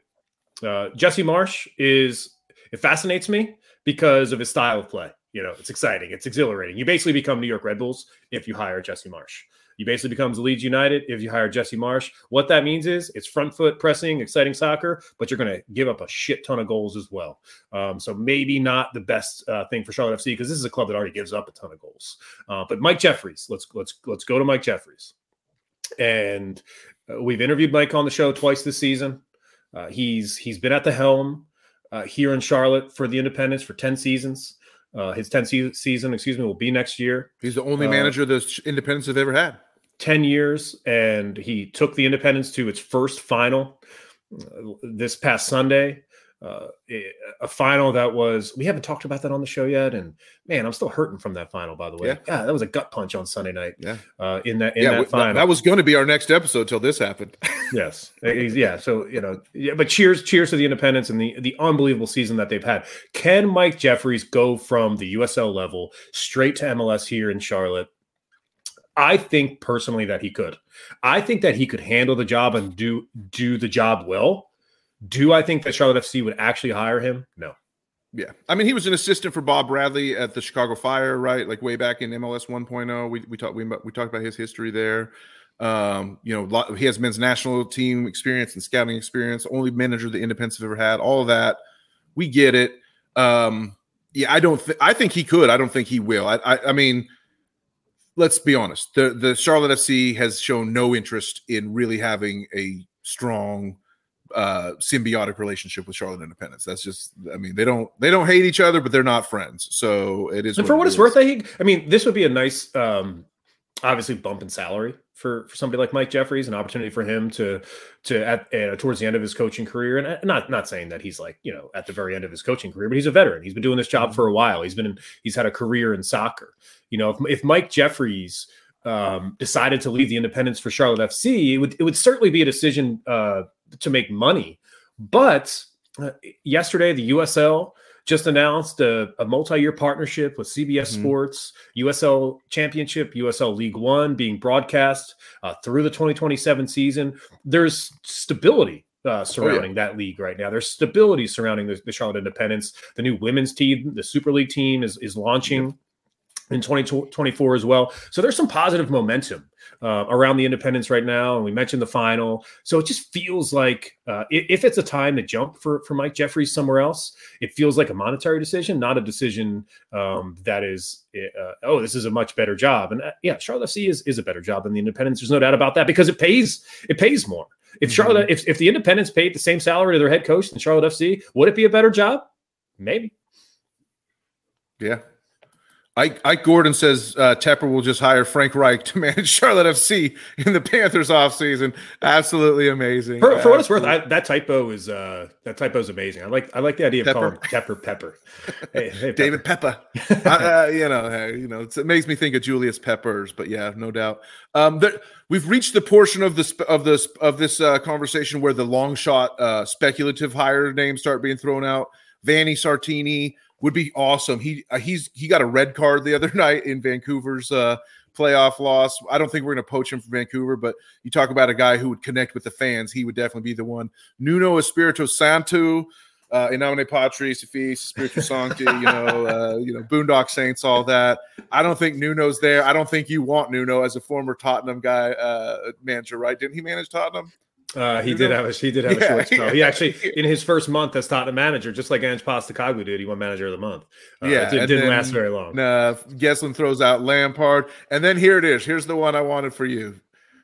uh, Jesse Marsch is it fascinates me because of his style of play. You know, it's exciting, it's exhilarating. You basically become New York Red Bulls if you hire Jesse Marsch. You basically becomes Leeds United if you hire Jesse Marsch. What that means is it's front foot pressing, exciting soccer, but you're going to give up a shit ton of goals as well. Um, so maybe not the best uh, thing for Charlotte FC because this is a club that already gives up a ton of goals. Uh, but Mike Jeffries, let's let's let's go to Mike Jeffries, and uh, we've interviewed Mike on the show twice this season. Uh, he's he's been at the helm uh, here in Charlotte for the Independence for ten seasons. Uh, his 10th se- season, excuse me, will be next year. He's the only uh, manager the Independence have ever had. 10 years, and he took the Independence to its first final uh, this past Sunday. Uh, a final that was we haven't talked about that on the show yet, and man, I'm still hurting from that final. By the way, yeah, yeah that was a gut punch on Sunday night. Yeah, uh, in that in yeah, that final, that was going to be our next episode till this happened. *laughs* yes, yeah. So you know, yeah, but cheers, cheers to the Independence and the the unbelievable season that they've had. Can Mike Jeffries go from the USL level straight to MLS here in Charlotte? I think personally that he could. I think that he could handle the job and do do the job well. Do I think that Charlotte FC would actually hire him? No. Yeah. I mean, he was an assistant for Bob Bradley at the Chicago Fire, right? Like way back in MLS 1.0. We, we talked we, we talked about his history there. Um, you know, he has men's national team experience and scouting experience, only manager the independence have ever had, all of that. We get it. Um, yeah, I don't think I think he could. I don't think he will. I, I, I mean, let's be honest. The the Charlotte FC has shown no interest in really having a strong uh symbiotic relationship with Charlotte Independence. That's just I mean, they don't they don't hate each other, but they're not friends. So it is And for what it's worth, I I mean, this would be a nice um obviously bump in salary for for somebody like Mike Jeffries, an opportunity for him to to at uh, towards the end of his coaching career, and uh, not not saying that he's like you know at the very end of his coaching career, but he's a veteran. He's been doing this job mm-hmm. for a while. He's been in, he's had a career in soccer. You know, if, if Mike Jeffries um, decided to leave the Independence for Charlotte FC, it would it would certainly be a decision uh, to make money. But uh, yesterday, the USL just announced a, a multi-year partnership with CBS mm-hmm. Sports, USL Championship, USL League One being broadcast uh, through the 2027 season. There's stability uh, surrounding oh, yeah. that league right now. There's stability surrounding the, the, Charlotte Independence. The new women's team, the Super League team, is is launching in 2024 as well. So there's some positive momentum uh, around the independence right now. And we mentioned the final. So it just feels like uh, if it's a time to jump for, for Mike Jeffries somewhere else, it feels like a monetary decision, not a decision um, that is, uh, oh, this is a much better job. And uh, yeah, Charlotte FC is, is a better job than the independence. There's no doubt about that because it pays, it pays more. If mm-hmm. Charlotte, if, if the independence paid the same salary to their head coach than Charlotte FC, would it be a better job? Maybe. Yeah, Ike, Ike Gordon says uh, Tepper will just hire Frank Reich to *laughs* manage Charlotte FC in the Panthers offseason. Absolutely amazing. For, for what it's worth, I, that typo is uh, that typo is amazing. I like I like the idea of Pepper. calling Tepper Pepper. *laughs* Hey, hey Pepper. David Pepper. *laughs* uh, you know, you know, it makes me think of Julius Peppers, but yeah, no doubt. Um, there, we've reached the portion of this of this of this uh, conversation where the long shot uh, speculative hire names start being thrown out. Vanni Sartini would be awesome. He uh, he's he got a red card the other *laughs* night in Vancouver's uh, playoff loss. I don't think we're going to poach him from Vancouver, but you talk about a guy who would connect with the fans. He would definitely be the one. Nuno Espirito Santo, uh, in nomine Patris, Fils, Spiritu Sancti, you know, *laughs* uh, you know, Boondock Saints, all that. I don't think Nuno's there. I don't think you want Nuno as a former Tottenham guy uh, manager, right? Didn't he manage Tottenham? Uh, he did have a he did have yeah, a short spell. Yeah. He actually in his first month as Tottenham manager, just like Ange Postecoglou did, he won manager of the month. Uh, yeah, it did, not last very long. Uh, Gesslin throws out Lampard, and then here it is. Here's the one I wanted for you.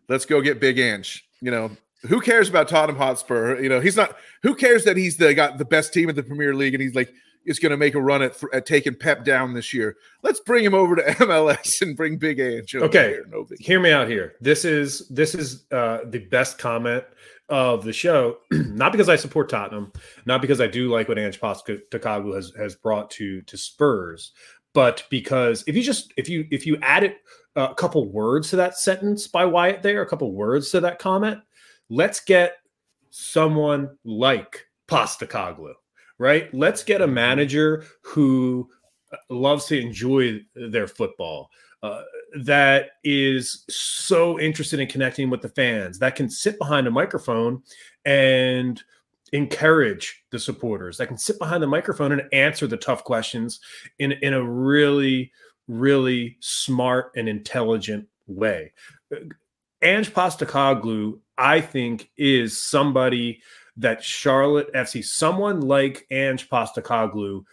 Let's go get Big Ange. You know, who cares about Tottenham Hotspur? You know, he's not. Who cares that he's the got the best team in the Premier League, and he's like is going to make a run at, at taking Pep down this year. Let's bring him over to *laughs* MLS and bring Big Ange. Okay, here. No hear me out here. This is this is uh, the best comment of the show, *clears throat* not because I support Tottenham, not because I do like what Ange Postecoglou has has brought to to Spurs, but because if you just if you if you added a couple words to that sentence by Wyatt there, a couple words to that comment, let's get someone like Postecoglou, right? Let's get a manager who loves to enjoy their football. Uh, that is so interested in connecting with the fans that can sit behind a microphone and encourage the supporters that can sit behind the microphone and answer the tough questions in, in a really really smart and intelligent way. Ange Postecoglou I think is somebody that Charlotte FC someone like Ange Postecoglou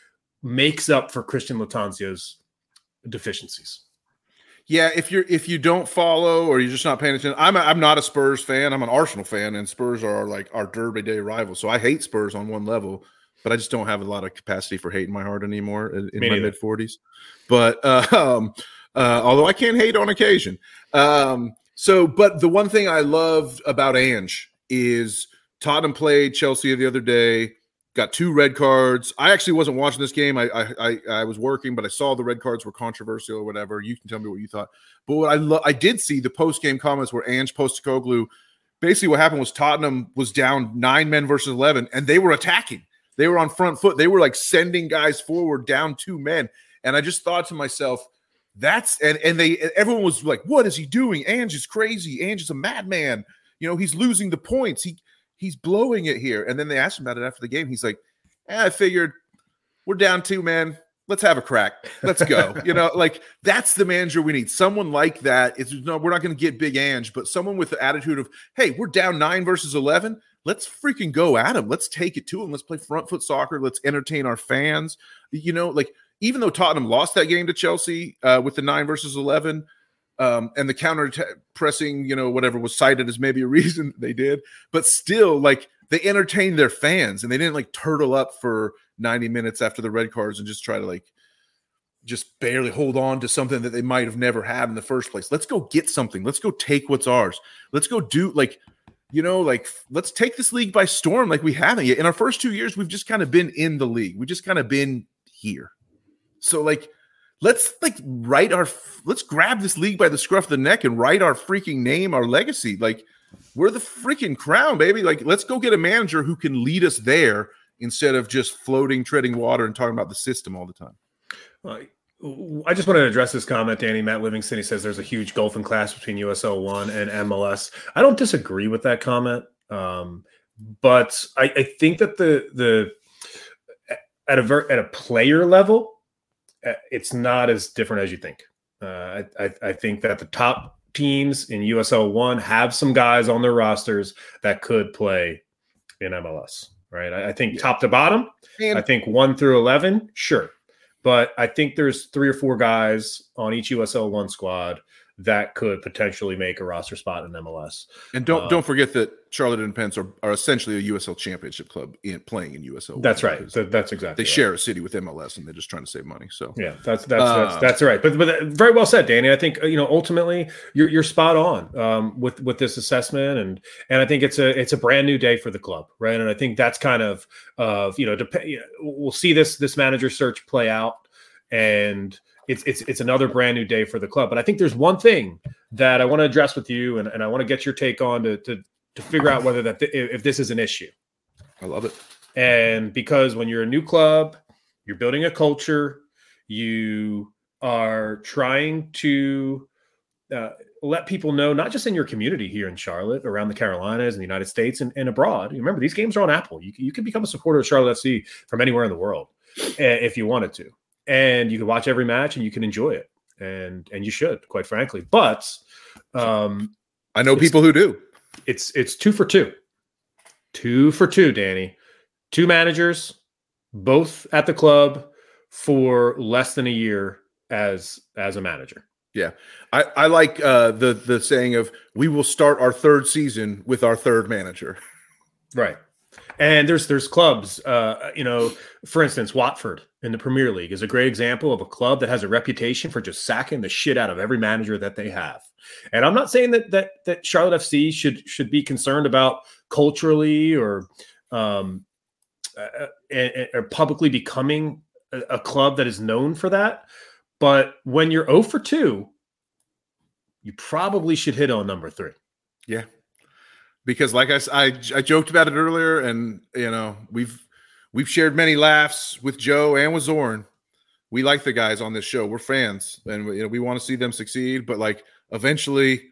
makes up for Christian Lattanzio's deficiencies yeah, if you're if you don't follow or you're just not paying attention, I'm a, I'm not a Spurs fan. I'm an Arsenal fan, and Spurs are like our Derby Day rivals. So I hate Spurs on one level, but I just don't have a lot of capacity for hate in my heart anymore in, in my mid 40s. But uh, *laughs* um, uh, although I can hate on occasion, um, so but the one thing I loved about Ange is Tottenham played Chelsea the other day got two red cards. I actually wasn't watching this game. I I I, was working, but I saw the red cards were controversial or whatever. You can tell me what you thought. But what I lo- I did see the post game comments where Ange Postecoglou. Basically, what happened was Tottenham was down nine men versus eleven, and they were attacking. They were on front foot. They were like sending guys forward, down two men. And I just thought to myself, that's and and they everyone was like, "What is he doing? Ange is crazy. Ange is a madman. You know, he's losing the points. He he's blowing it here. And then they asked him about it after the game. He's like, eh, I figured we're down two, man. Let's have a crack. Let's go. *laughs* you know, like that's the manager we need. Someone like that. It's no, we're not going to get big Ange, but someone with the attitude of, hey, we're down nine versus 11. Let's freaking go at him. Let's take it to him. Let's play front foot soccer. Let's entertain our fans. You know, like even though Tottenham lost that game to Chelsea uh, with the nine versus 11, um, and the counter t- pressing, you know, whatever was cited as maybe a *laughs* reason they did, but still, like they entertained their fans and they didn't like turtle up for 90 minutes after the red cards and just try to like just barely hold on to something that they might have never had in the first place. Let's go get something. Let's go take what's ours. Let's go do like, you know, like let's take this league by storm like we haven't yet. In our first two years, we've just kind of been in the league. We've just kind of been here. So like let's like write our let's grab this league by the scruff of the neck and write our freaking name, our legacy. Like we're the freaking crown, baby. Like let's go get a manager who can lead us there instead of just floating, treading water, and talking about the system all the time. I just want to address this comment, Danny. Matt Livingston he says there's a huge gulfing class between USL one and MLS. I don't disagree with that comment, um, but I, I think that the the at a ver- at a player level, it's not as different as you think. Uh, I, I, think that the top teams in USL one have some guys on their rosters that could play in MLS. Right? I, I think yeah. top to bottom. And- I think one through eleven, sure, but I think there's three or four guys on each USL one squad that could potentially make a roster spot in MLS. And don't uh, don't forget that Charlotte Independence are, are essentially a USL championship club in playing in USL. That's right. So that's exactly. They right. share a city with MLS, and they're just trying to save money. So yeah, that's that's uh, that's, that's right. But but very well said, Danny. I think you know ultimately you're you're spot on um, with with this assessment, and and I think it's a it's a brand new day for the club, right? And I think that's kind of of you know dep- we'll see this this manager search play out and it's it's it's another brand new day for the club. But I think there's one thing that I want to address with you, and, and I want to get your take on to to to figure out whether that th- if this is an issue. I love it. And because when you're a new club, You're building a culture. You are trying to uh, let people know, not just in your community here in Charlotte, around the Carolinas and the United States and, and abroad. Remember, these games are on Apple. You, you can become a supporter of Charlotte FC from anywhere in the world eh, if you wanted to. And you can watch every match and you can enjoy it. And and you should, quite frankly. But um, I know people who do. It's it's two for two. Two for two, Danny. Two managers, both at the club for less than a year as as a manager. Yeah, I, I like uh, the the saying of we will start our third season with our third manager. Right, and there's there's clubs, uh, you know, for instance, Watford in the Premier League is a great example of a club that has a reputation for just sacking the shit out of every manager that they have. And I'm not saying that that that Charlotte FC should should be concerned about culturally or um, uh, uh or publicly becoming a, a club that is known for that. But when you're 0 for 2, you probably should hit on number three. Yeah. Because like I, I, I joked about it earlier, and you know, we've we've shared many laughs with Joe and with Zoran. We like the guys on this show. We're fans, and you know, we want to see them succeed. But like eventually,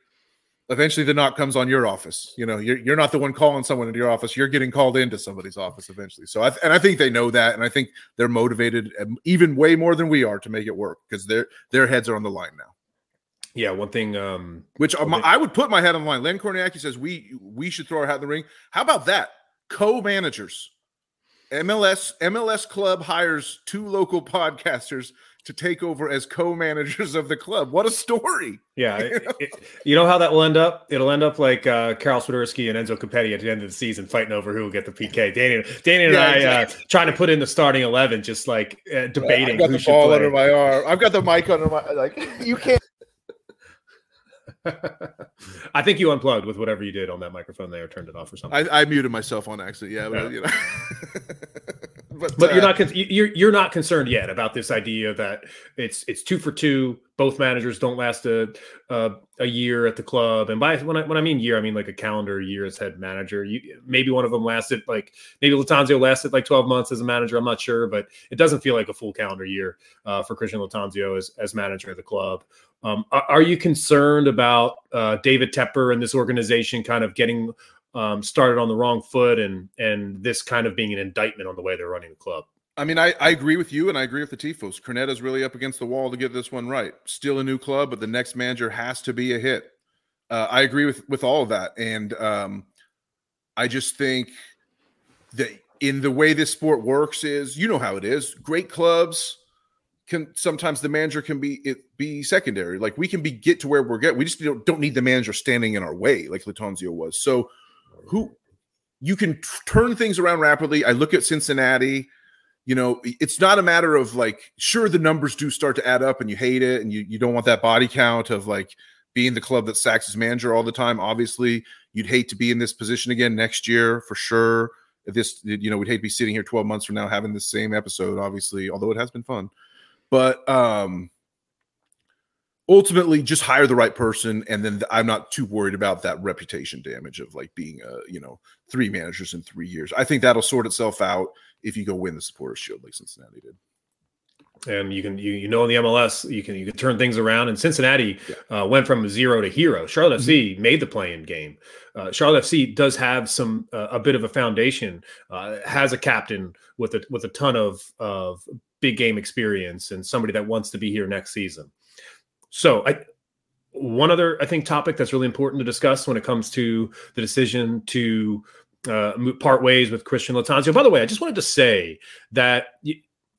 eventually the knock comes on your office. You know, you're, you're not the one calling someone into your office. You're getting called into somebody's office eventually. So, I, and I think they know that, and I think they're motivated um, even way more than we are to make it work because their their heads are on the line now. Yeah, one thing. Um, Which um, I would put my head on the line. Len Korniacki says we we should throw our hat in the ring. How about that? Co-managers. MLS MLS club hires two local podcasters to take over as co-managers of the club. What a story! Yeah, *laughs* you know, it, you know how that will end up? It'll end up like uh, Karol Swiderski and Enzo Copetti at the end of the season fighting over who will get the PK. Danny, Danny and yeah, I uh, exactly. uh, trying to put in the starting eleven, just like uh, debating. I got the ball play. under my arm. I've got the mic under my like. *laughs* You can't *laughs* I think you unplugged with whatever you did on that microphone there, turned it off or something. I, I muted myself on accident. Yeah, but, yeah. you know. *laughs* but, but uh, you're not you're you're not concerned yet about this idea that it's it's two for two. Both managers don't last a a, a year at the club, and by when I when I mean year, I mean like a calendar year as head manager. You maybe one of them lasted like maybe Lattanzio lasted like 12 months as a manager. I'm not sure, but it doesn't feel like a full calendar year uh, for Christian Lattanzio as as manager of the club. Um, are, you concerned about uh, David Tepper and this organization kind of getting um, started on the wrong foot and and this kind of being an indictment on the way they're running the club? I mean, I, I agree with you, and I agree with the Tifos. Krneta's really up against the wall to get this one right. Still a new club, but the next manager has to be a hit. Uh, I agree with with all of that, and um, I just think that in the way this sport works is, you know how it is. Great clubs can sometimes the manager can be it be secondary. Like we can be get to where we're get. We just don't, don't need the manager standing in our way like Lattanzio was. So who you can t- turn things around rapidly. I look at Cincinnati. You know, it's not a matter of like, sure, the numbers do start to add up and you hate it and you, you don't want that body count of like being the club that sacks his manager all the time. Obviously, you'd hate to be in this position again next year for sure. This, you know, we'd hate to be sitting here 12 months from now having the same episode, obviously, although it has been fun. But um ultimately just hire the right person and then i'm not too worried about that reputation damage of like being a you know three managers in three years i think that'll sort itself out if you go win the supporters shield like cincinnati did and you can you, you know in the MLS you can you can turn things around. And Cincinnati yeah. uh, went from zero to hero. Charlotte mm-hmm. FC made the playing game. Uh, Charlotte FC does have some uh, a bit of a foundation. Uh, has a captain with a with a ton of of big game experience and somebody that wants to be here next season. So I one other I think topic that's really important to discuss when it comes to the decision to uh, part ways with Christian Lattanzio. By the way, I just wanted to say that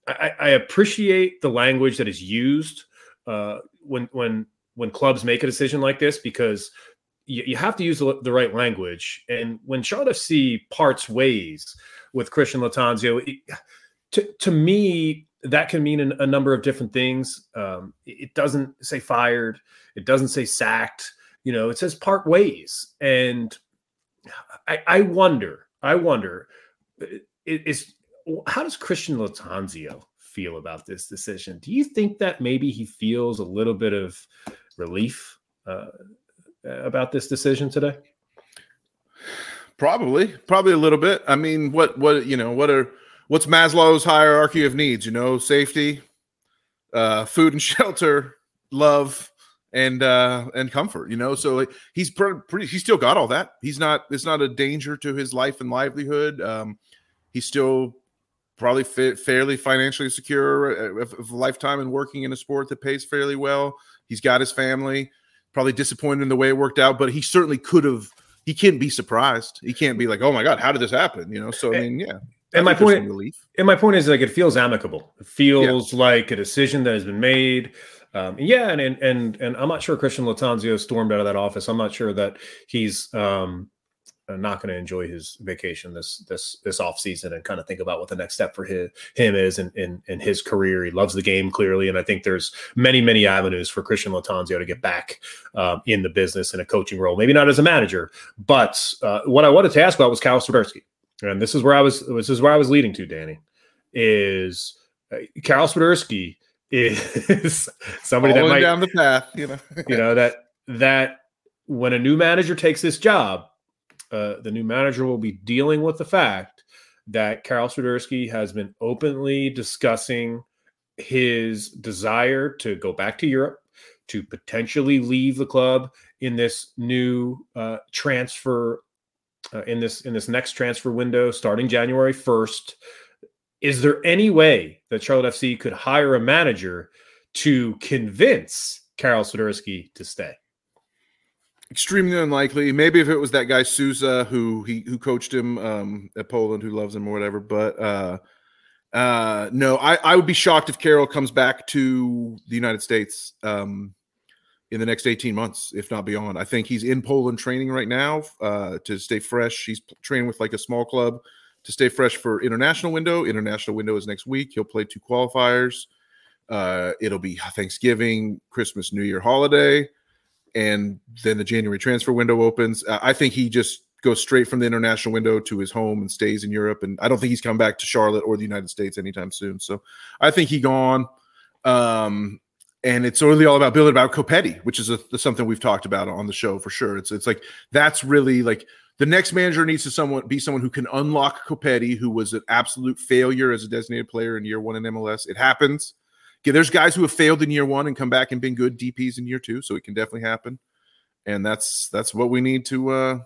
I, I appreciate the language that is used uh, when when when clubs make a decision like this because you, you have to use the, the, right language. And when Charlotte FC parts ways with Christian Lattanzio. it, to to me that can mean a, number of different things. Um, it doesn't say fired. It doesn't say sacked. You know, it says part ways. And I, I wonder, I wonder, is how does Christian Lattanzio feel about this decision? Do you think that maybe he feels a little bit of relief uh, about this decision today? Probably, probably a little bit. I mean, what, what, you know, what are, what's Maslow's hierarchy of needs? You know, safety, uh, food and *laughs* shelter, love, and uh, and comfort. You know, so like, he's pretty, pretty. He's still got all that. He's not. It's not a danger to his life and livelihood. Um, he's still probably fit, fairly financially secure of, of a lifetime and working in a sport that pays fairly well. He's got his family. Probably disappointed in the way it worked out, but he certainly could have. He can't be surprised. He can't be like, "Oh my god, how did this happen?" You know. So I mean, yeah. And my point, and my point is like it feels amicable. It feels yeah. like a decision that has been made. Um, yeah, and, and and and I'm not sure Christian Lattanzio stormed out of that office. I'm not sure that he's um, uh, not going to enjoy his vacation this this this off season and kind of think about what the next step for his, him is in, in in his career. He loves the game clearly, and I think there's many many avenues for Christian Lattanzio to get back um, in the business in a coaching role. Maybe not as a manager, but uh, what I wanted to ask about was Kyle Swiderski, and this is where I was this is where I was leading to, Danny, is uh, Kyle Swiderski is *laughs* somebody that might down the path, you know, *laughs* you know that that when a new manager takes this job, uh, the new manager will be dealing with the fact that Karol Swiderski has been openly discussing his desire to go back to Europe, to potentially leave the club in this new uh, transfer, uh, in this in this next transfer window starting January first. Is there any way that Charlotte FC could hire a manager to convince Karol Swiderski to stay? Extremely unlikely. Maybe if it was that guy Sousa who he who coached him um, at Poland, who loves him or whatever. But uh, uh, no, I, I would be shocked if Karol comes back to the United States um, in the next 18 months, if not beyond. I think he's in Poland training right now uh, to stay fresh. He's training with like a small club to stay fresh for international window. International window is next week. He'll play two qualifiers. Uh, it'll be Thanksgiving, Christmas, New Year holiday, and then the January transfer window opens. I think he just goes straight from the international window to his home and stays in Europe. And I don't think he's come back to Charlotte or the United States anytime soon. So I think he gone. Um, and it's really all about building about Copetti, which is a, something we've talked about on the show for sure. It's it's like that's really like the next manager needs to someone be someone who can unlock Copetti, who was an absolute failure as a designated player in year one in MLS. It happens. Okay, there's guys who have failed in year one and come back and been good DPs in year two, so it can definitely happen. And that's that's what we need to uh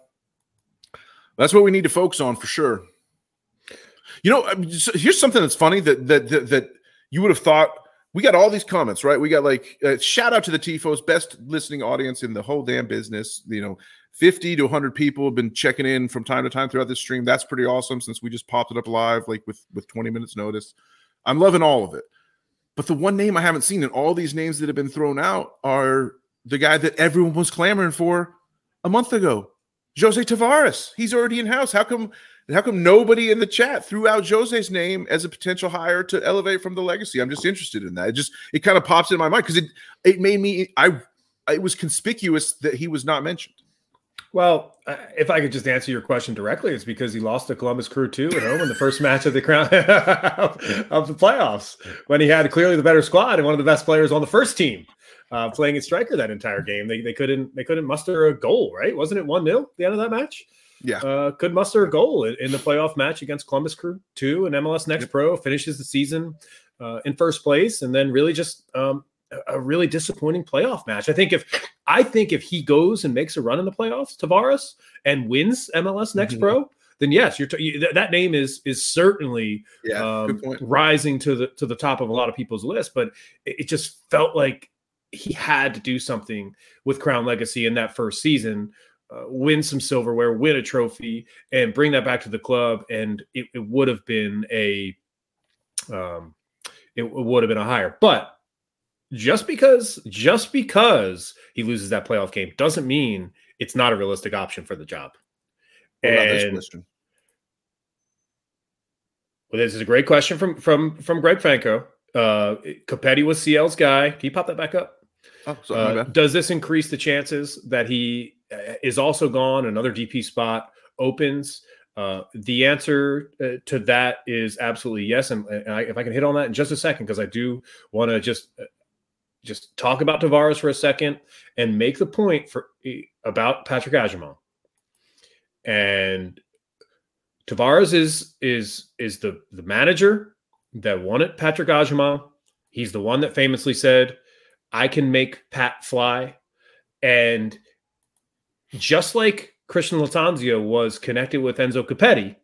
that's what we need to focus on for sure. You know, here's something that's funny that that that, that you would have thought we got all these comments, right? We got like uh, shout out to the Tifos, best listening audience in the whole damn business. You know, 50 to 100 people have been checking in from time to time throughout this stream. That's pretty awesome since we just popped it up live, like with with 20 minutes notice. I'm loving all of it. But the one name I haven't seen, and all these names that have been thrown out are the guy that everyone was clamoring for a month ago, Jose Tavares. He's already in house. How come? How come nobody in the chat threw out Jose's name as a potential hire to elevate from the legacy? I'm just interested in that. It just it kind of pops in my mind because it it made me I it was conspicuous that he was not mentioned. Well, if I could just answer your question directly, it's because he lost to Columbus Crew 2 at home in the first *laughs* match of the crown *laughs* of the playoffs when he had clearly the better squad and one of the best players on the first team uh, playing at striker that entire game. They, they couldn't they couldn't muster a goal, right? Wasn't it 1 0 the end of that match? Yeah. Uh, could muster a goal in, in, the playoff match against Columbus Crew 2 and MLS Next yep. Pro finishes the season uh, in first place and then really just um, a really disappointing playoff match. I think if I think if he goes and makes a run in the playoffs, Tavares, and wins MLS Next mm-hmm. Pro, then yes, you're t- that name is is certainly yeah, um, rising to the to the top of a lot of people's list. But it, it, just felt like he had to do something with Crown Legacy in that first season. Uh, win some silverware, win a trophy, and bring that back to the club, and it, it would have been a, um, it, it would have been a higher. But just because just because he loses that playoff game doesn't mean it's not a realistic option for the job. What and, this question? Well, this is a great question from from from Greg Franco. Uh Copetti was CL's guy. Can you pop that back up? Oh, sorry, uh, does this increase the chances that he is also gone? Another DP spot opens. Uh, the answer uh, to that is absolutely yes. And, and I, if I can hit on that in just a second, because I do want to just uh, just talk about Tavares for a second and make the point for about Patrick Agyemang. And Tavares is is is the the manager that wanted Patrick Agyemang. He's the one that famously said, "I can make Pat fly," and just like Christian Lattanzio was connected with Enzo Copetti,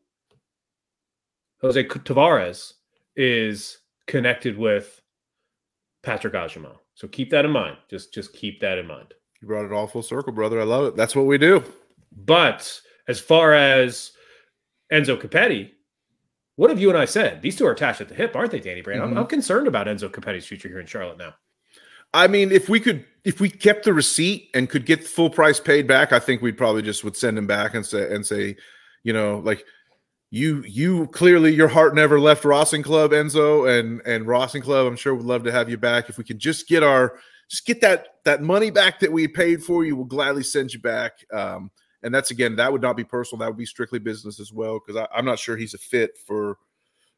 Jose Tavares is connected with Patrick Agyemang. So keep that in mind. Just just keep that in mind. You brought it all full circle, brother. I love it. That's what we do. But as far as Enzo Copetti, what have you and I said? These two are attached at the hip, aren't they, Danny Brams? Mm-hmm. I'm, I'm concerned about Enzo Copetti's future here in Charlotte now. I mean, if we could, if we kept the receipt and could get full price paid back, I think we'd probably just would send him back and say and say, you know, like you you clearly your heart never left Racing Club, Enzo, and and Racing Club. I'm sure would love to have you back. If we could just get our just get that that money back that we paid for you, we'll gladly send you back. Um, and that's again, that would not be personal. That would be strictly business as well, because I'm not sure he's a fit for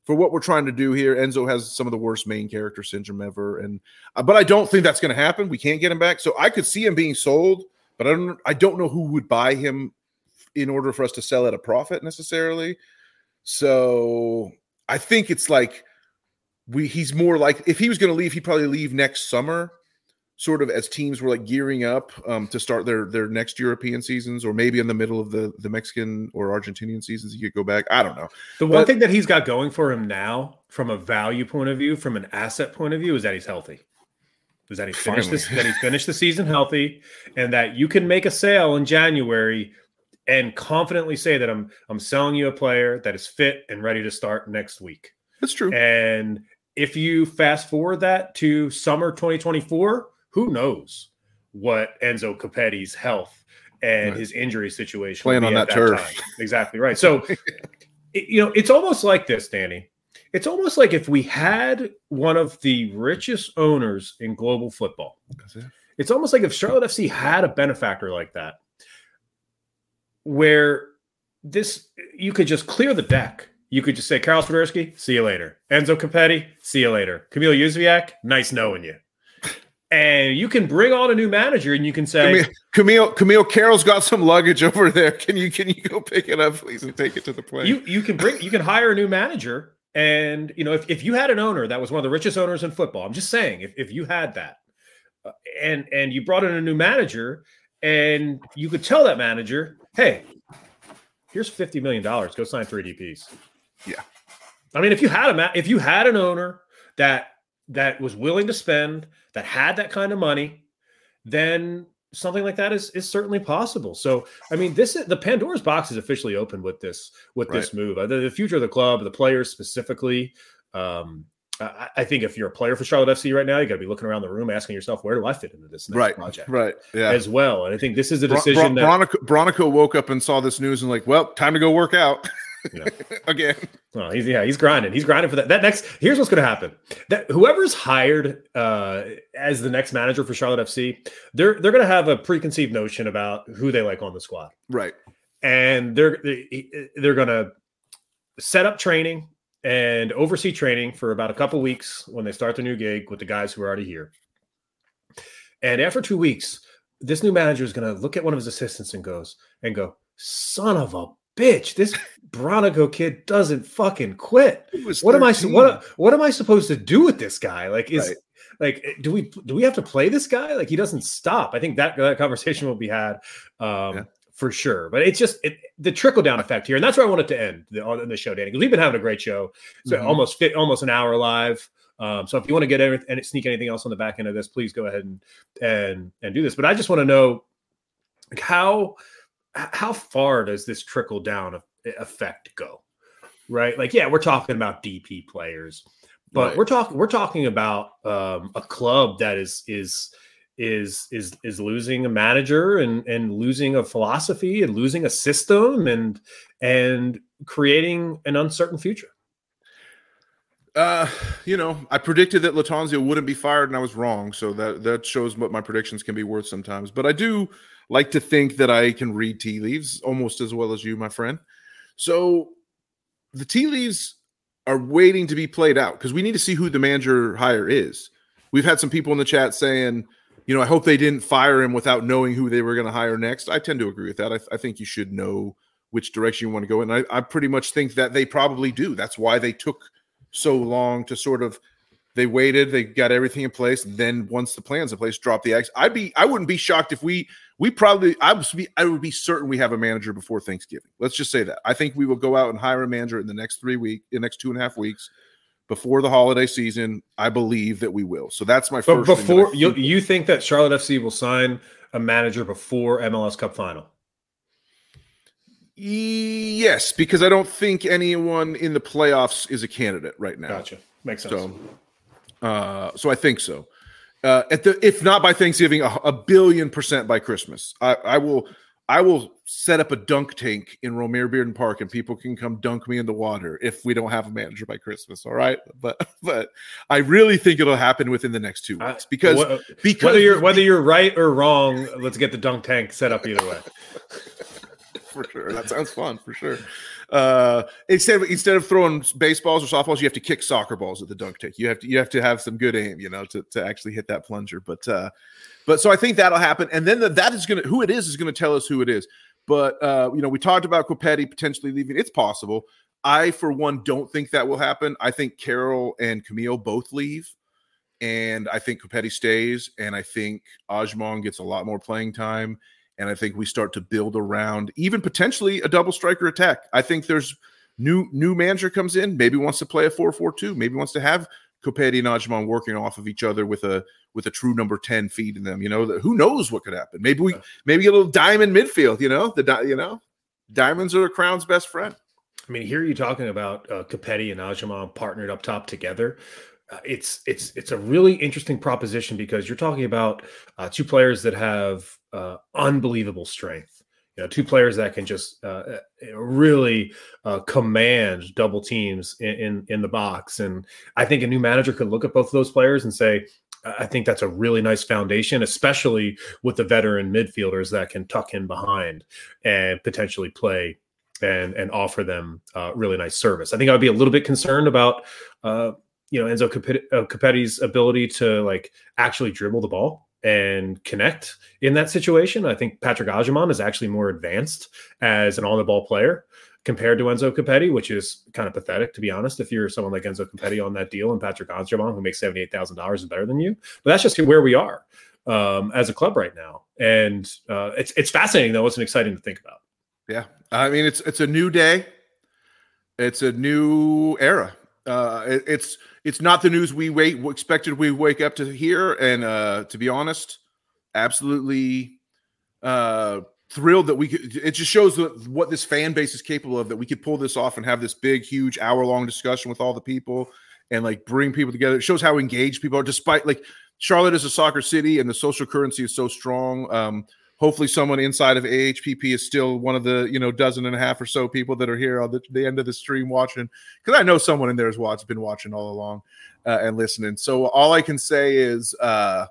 for what we're trying to do here. Enzo has some of the worst main character syndrome ever, and uh, but I don't think that's going to happen. We can't get him back, so I could see him being sold, but I don't I don't know who would buy him in order for us to sell at a profit necessarily. So I think it's like we he's more like if he was going to leave, he'd probably leave next summer, sort of as teams were like gearing up um, to start their their next European seasons, or maybe in the middle of the the Mexican or Argentinian seasons, he could go back. I don't know. The one but, thing that he's got going for him now, from a value point of view, from an asset point of view, is that he's healthy. Is that he finished this that he finished the season healthy, and that you can make a sale in January and confidently say that I'm I'm selling you a player that is fit and ready to start next week. That's true. And if you fast forward that to summer 2024, who knows what Enzo Copetti's health and right. his injury situation playing on that, that turf. Time. Exactly right. *laughs* So, it, you know, it's almost like this, Danny. It's almost like if we had one of the richest owners in global football. It's almost like if Charlotte FC had a benefactor like that where this you could just clear the deck. You could just say, Karol Swiderski, see you later. Enzo Capetti, see you later. Kamil Jóźwiak, nice knowing you. And you can bring on a new manager and you can say Kamil Kamil Karol's got some luggage over there. Can you can you go pick it up, please, and take it to the plane? You you can bring you can hire a new manager. And you know, if, if you had an owner that was one of the richest owners in football, I'm just saying, if, if you had that, uh, and and you brought in a new manager, and you could tell that manager, hey, here's fifty million dollars. Go sign three DPS. Yeah, I mean, if you had a if you had an owner that that was willing to spend, that had that kind of money, then something like that is is certainly possible. So, I mean, this the Pandora's box is officially open with this with right. this move. The, the, future of the club, the players specifically. Um, I, I, think if you're a player for Charlotte FC right now, you got to be looking around the room, asking yourself, where do I fit into this right, project? Right, yeah, as well. And I think this is a decision Bron- that Bronico woke up and saw this news and like, well, time to go work out. *laughs* Yeah. *laughs* Again. Well, he's yeah, he's grinding. He's grinding for that. That next here's what's gonna happen. That whoever's hired uh as the next manager for Charlotte FC, they're they're gonna have a preconceived notion about who they like on the squad. Right. And they're they're gonna set up training and oversee training for about a couple weeks when they start the new gig with the guys who are already here. And after two weeks, this new manager is going to look at one of his assistants and goes and go, "Son of a bitch, this Bronico kid doesn't fucking quit. What 13. am I what what am I supposed to do with this guy? Like is right. like do we do we have to play this guy? Like he doesn't stop. I think that that conversation will be had um, yeah for sure. But it's just it, the trickle down effect here, and that's where I wanted to end the, on the show, Danny, because we've been having a great show. So mm-hmm. almost fit almost an hour live. Um, so if you want to get everything and sneak anything else on the back end of this, please go ahead and and and do this. But I just want to know how how far does this trickle down effect go? Right, like yeah, we're talking about DP players, but right. we're talking we're talking about um, a club that is is is is is losing a manager and and losing a philosophy and losing a system and and creating an uncertain future. Uh, you know, I predicted that Lattanzio wouldn't be fired, and I was wrong. So that that shows what my predictions can be worth sometimes. But I do like to think that I can read tea leaves almost as well as you, my friend. So the tea leaves are waiting to be played out because we need to see who the manager hire is. We've had some people in the chat saying you know, I hope they didn't fire him without knowing who they were going to hire next. I tend to agree with that. I, th- I, think you should know which direction you want to go. And I, I pretty much think that they probably do. That's why they took so long to sort of they waited, they got everything in place. Then once the plans in place, drop the eggs. I'd be I wouldn't be shocked if we we probably I would be I would be certain we have a manager before Thanksgiving. Let's just say that. I think we will go out and hire a manager in the next three week, in the next two and a half weeks before the holiday season. I believe that we will. So that's my but first. before you you think that Charlotte FC will sign a manager before MLS Cup final? Yes, because I don't think anyone in the playoffs is a candidate right now. Gotcha. Makes sense. So, uh, so I think so. Uh, at the if not by Thanksgiving, a, a billion percent by Christmas. I, I will I will set up a dunk tank in Romare Bearden Park, and people can come dunk me in the water if we don't have a manager by Christmas. All right, but *laughs* but I really think it'll happen within the next two weeks because Wha- because whether you're whether you're right or wrong, let's get the dunk tank set up either way. *laughs* for sure. That sounds fun for sure. Uh, instead of instead of throwing baseballs or softballs, you have to kick soccer balls at the dunk tank. You have to you have to have some good aim, you know, to, to actually hit that plunger. But uh, but so I think that'll happen, and then the, that is gonna who it is is gonna tell us who it is. But uh, you know, we talked about Copetti potentially leaving. It's possible. I, for one, don't think that will happen. I think Karol and Kamil both leave, and I think Copetti stays, and I think Agyemang gets a lot more playing time, and I think we start to build around even potentially a double striker attack. I think there's new new manager comes in, maybe wants to play a 4-4-2, maybe wants to have Copetti and Agyemang working off of each other with a with a true number 10 feeding them. You know, who knows what could happen? Maybe we maybe a little diamond midfield, you know, the di- you know, diamonds are the crown's best friend. I mean, here you're talking about uh, Copetti and Agyemang partnered up top together. Uh, it's it's it's a really interesting proposition because you're talking about uh, two players that have uh, unbelievable strength. You know, two players that can just uh, uh, really uh, command double teams in, in in the box. And I think a new manager could look at both of those players and say, I think that's a really nice foundation, especially with the veteran midfielders that can tuck in behind and potentially play and and offer them uh, really nice service. I think I would be a little bit concerned about uh, you know Enzo uh, Copetti's ability to like actually dribble the ball and connect in that situation. I think Patrick Agyemang is actually more advanced as an on the ball player compared to Enzo Copetti, which is kind of pathetic to be honest. If you're someone like Enzo Copetti on that deal and Patrick Agyemang who makes seventy eight thousand dollars is better than you, but that's just where we are um, as a club right now, and uh, it's it's fascinating though. It's exciting to think about. Yeah, I mean it's it's a new day. It's a new era. Uh, it, it's it's not the news we wait expected we wake up to hear, and uh, to be honest, absolutely uh, thrilled that we could. It just shows what this fan base is capable of. That we could pull this off and have this big, huge, hour long discussion with all the people and like bring people together. It shows how engaged people are, despite like Charlotte is a soccer city and the social currency is so strong. Um, hopefully someone inside of AHPP is still one of the you know dozen and a half or so people that are here on the, the end of the stream watching because I know someone in there has watched been watching all along uh, and listening. So all I can say is uh,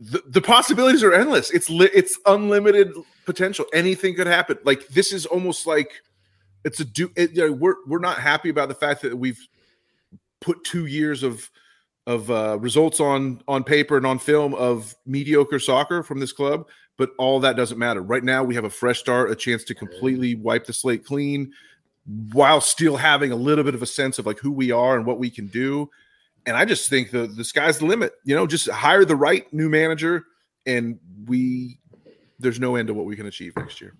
the, the possibilities are endless. It's li- it's unlimited potential. Anything could happen. Like this is almost like it's a do. It, you know, we're we're not happy about the fact that we've put two years of of uh, results on on paper and on film of mediocre soccer from this club, but all that doesn't matter. Right now, we have a fresh start, a chance to completely wipe the slate clean, while still having a little bit of a sense of like who we are and what we can do. And I just think the the sky's the limit. You know, just hire the right new manager, and we there's no end to what we can achieve next year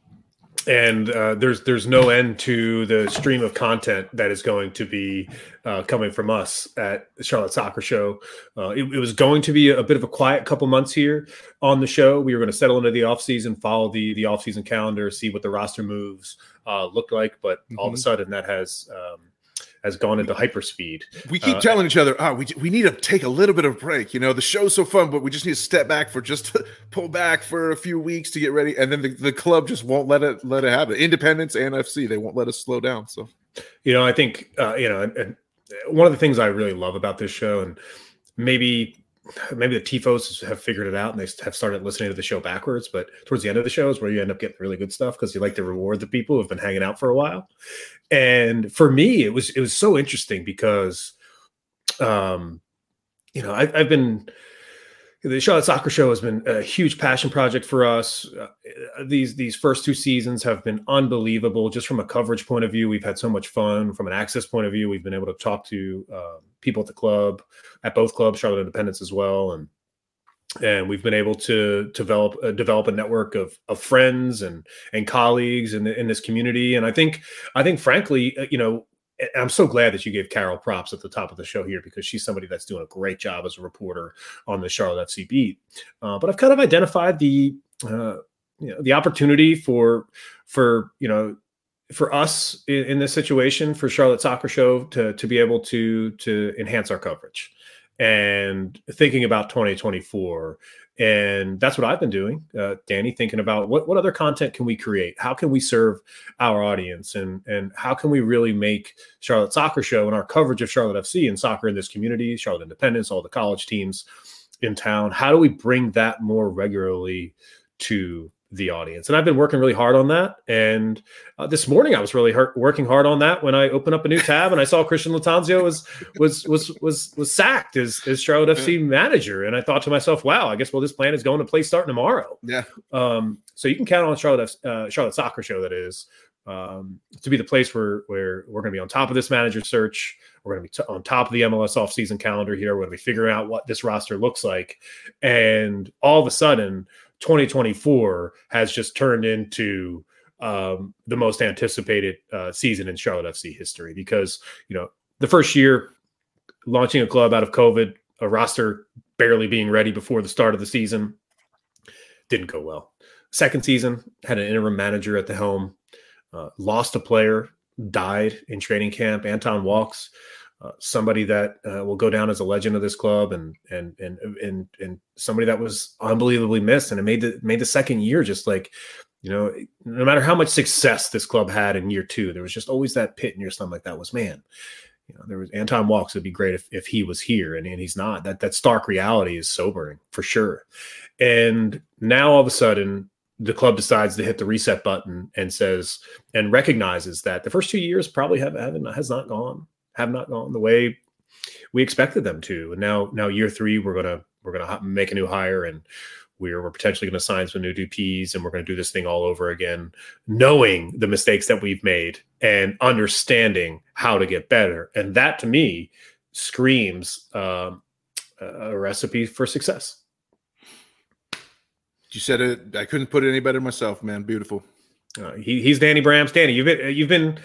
and uh, there's there's no end to the stream of content that is going to be uh, coming from us at Charlotte Soccer Show. Uh, it, it, was going to be a bit of a quiet couple months here on the show. We were going to settle into the offseason, follow the the offseason calendar, see what the roster moves uh, look like, but mm-hmm. all of a sudden that has um, has gone into hyperspeed. We keep uh, telling each other, oh, we, we need to take a little bit of a break. You know, the show's so fun, but we just need to step back for just *laughs* pull back for a few weeks to get ready. And then the, the club just won't let it let it happen. Independence and FC, they won't let us slow down. So, you know, I think uh, you know, and, and one of the things I really love about this show, and maybe maybe the tifos have figured it out and they have started listening to the show backwards but towards the end of the show is where you end up getting really good stuff because you like to reward the people who've been hanging out for a while and for me it was it was so interesting because um you know I, i've been the Charlotte Soccer Show has been a huge passion project for us. Uh, these these first two seasons have been unbelievable. Just from a coverage point of view, we've had so much fun. From an access point of view, we've been able to talk to uh, people at the club, at both clubs, Charlotte Independence as well, and and we've been able to develop uh, develop a network of of friends and and colleagues in in this community. And I think I think frankly, uh, you know, I'm so glad that you gave Carol props at the top of the show here because she's somebody that's doing a great job as a reporter on the Charlotte FC beat. Uh, but I've kind of identified the uh, you know the opportunity for for you know for us in, in, this situation for Charlotte Soccer Show to to be able to to enhance our coverage and thinking about 2024 and that's what I've been doing, uh, Danny. Thinking about what what other content can we create? How can we serve our audience, and and how can we really make Charlotte Soccer Show and our coverage of Charlotte FC and soccer in this community, Charlotte Independence, all the college teams in town. How do we bring that more regularly to the audience. And I've been working really hard on that. And uh, this morning I was really hurt, working hard on that when I opened up a new tab and I saw Christian Lattanzio was was was was was sacked as as Charlotte FC manager. And I thought to myself, wow, I guess well this plan is going to play starting tomorrow. Yeah. Um, so you can count on Charlotte uh, Charlotte Soccer Show that is um, to be the place where where we're going to be on top of this manager search. We're going to be t- on top of the MLS offseason calendar here. We're going to be figuring out what this roster looks like, and all of a sudden 2024 has just turned into um, the most anticipated uh, season in Charlotte FC history because you know the first year launching a club out of COVID, a roster barely being ready before the start of the season didn't go well. Second season had an interim manager at the helm, uh, lost a player, died in training camp. Anton Walkes uh, somebody that uh, will go down as a legend of this club and and and and and somebody that was unbelievably missed. And it made the made the second year just like you know no matter how much success this club had in year two there was just always that pit in your stomach that was man you know there was Anton Walkes would be great if, if he was here and, and he's not. That that stark reality is sobering for sure. And now all of a sudden the club decides to hit the reset button and says and recognizes that the first two years probably have, haven't has not gone have not gone the way we expected them to. And now, now year three, we're gonna we're gonna make a new hire, and we're we're potentially going to sign some new DPs, and we're going to do this thing all over again, knowing the mistakes that we've made and understanding how to get better. And that, to me, screams um, a recipe for success. You said it. I couldn't put it any better myself, man. Beautiful. Uh, he, he's Danny Brams. Danny, you've been you've been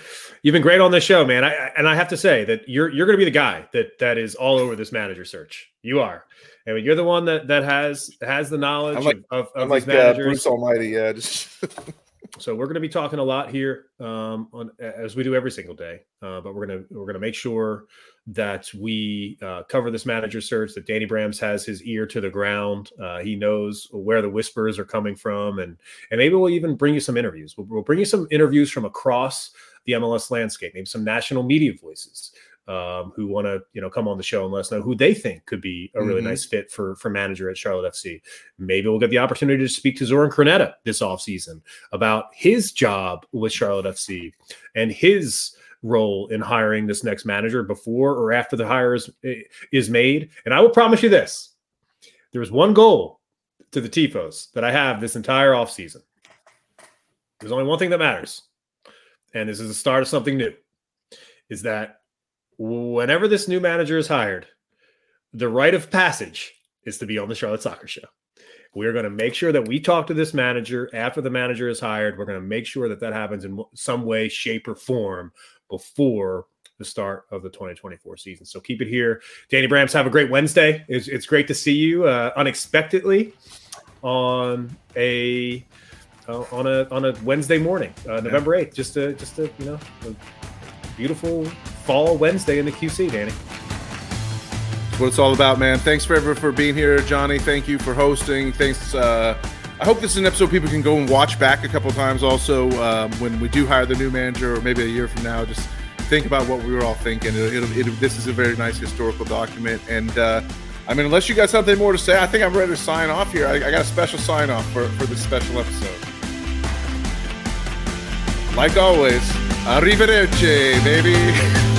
you've been great on this show, man. I, and I have to say that you're you're going to be the guy that that is all over this manager search. You are. I mean, you're the one that that has has the knowledge I'm like, of, of, I'm like uh, Bruce Almighty. Yeah, just *laughs* so we're going to be talking a lot here um, on as we do every single day. Uh, but we're gonna we're gonna make sure that we uh, cover this manager search. That Danny Brams has his ear to the ground. Uh, he knows where the whispers are coming from, and and maybe we'll even bring you some interviews. We'll, we'll bring you some interviews from across the MLS landscape, maybe some national media voices um, who want to you know come on the show and let us know who they think could be a really mm-hmm. nice fit for for manager at Charlotte FC. Maybe we'll get the opportunity to speak to Zoran Krneta this offseason about his job with Charlotte FC and his role in hiring this next manager before or after the hire is, is made. And I will promise you this: there's one goal to the Tifos that I have this entire offseason. There's only one thing that matters, and this is the start of something new. Is that whenever this new manager is hired, the rite of passage is to be on the Charlotte Soccer Show. We're going to make sure that we talk to this manager after the manager is hired. We're going to make sure that that happens in some way, shape, or form before the start of the 2024 season. So keep it here. Danny Brams, have a great Wednesday. It's, it's great to see you uh, unexpectedly on a uh, on a on a Wednesday morning, uh, November 8th. Just a just to you know, beautiful fall Wednesday in the QC, Danny. That's what it's all about, man. Thanks for forever for being here, Johnny. Thank you for hosting. Thanks. Uh, I hope this is an episode people can go and watch back a couple times. Also, um, when we do hire the new manager, or maybe a year from now, just think about what we were all thinking. It, it, it, this is a very nice historical document, and uh, I mean, unless you got something more to say, I think I'm ready to sign off here. I, I got a special sign off for, for this special episode. Like always, arrivederci, baby. *laughs*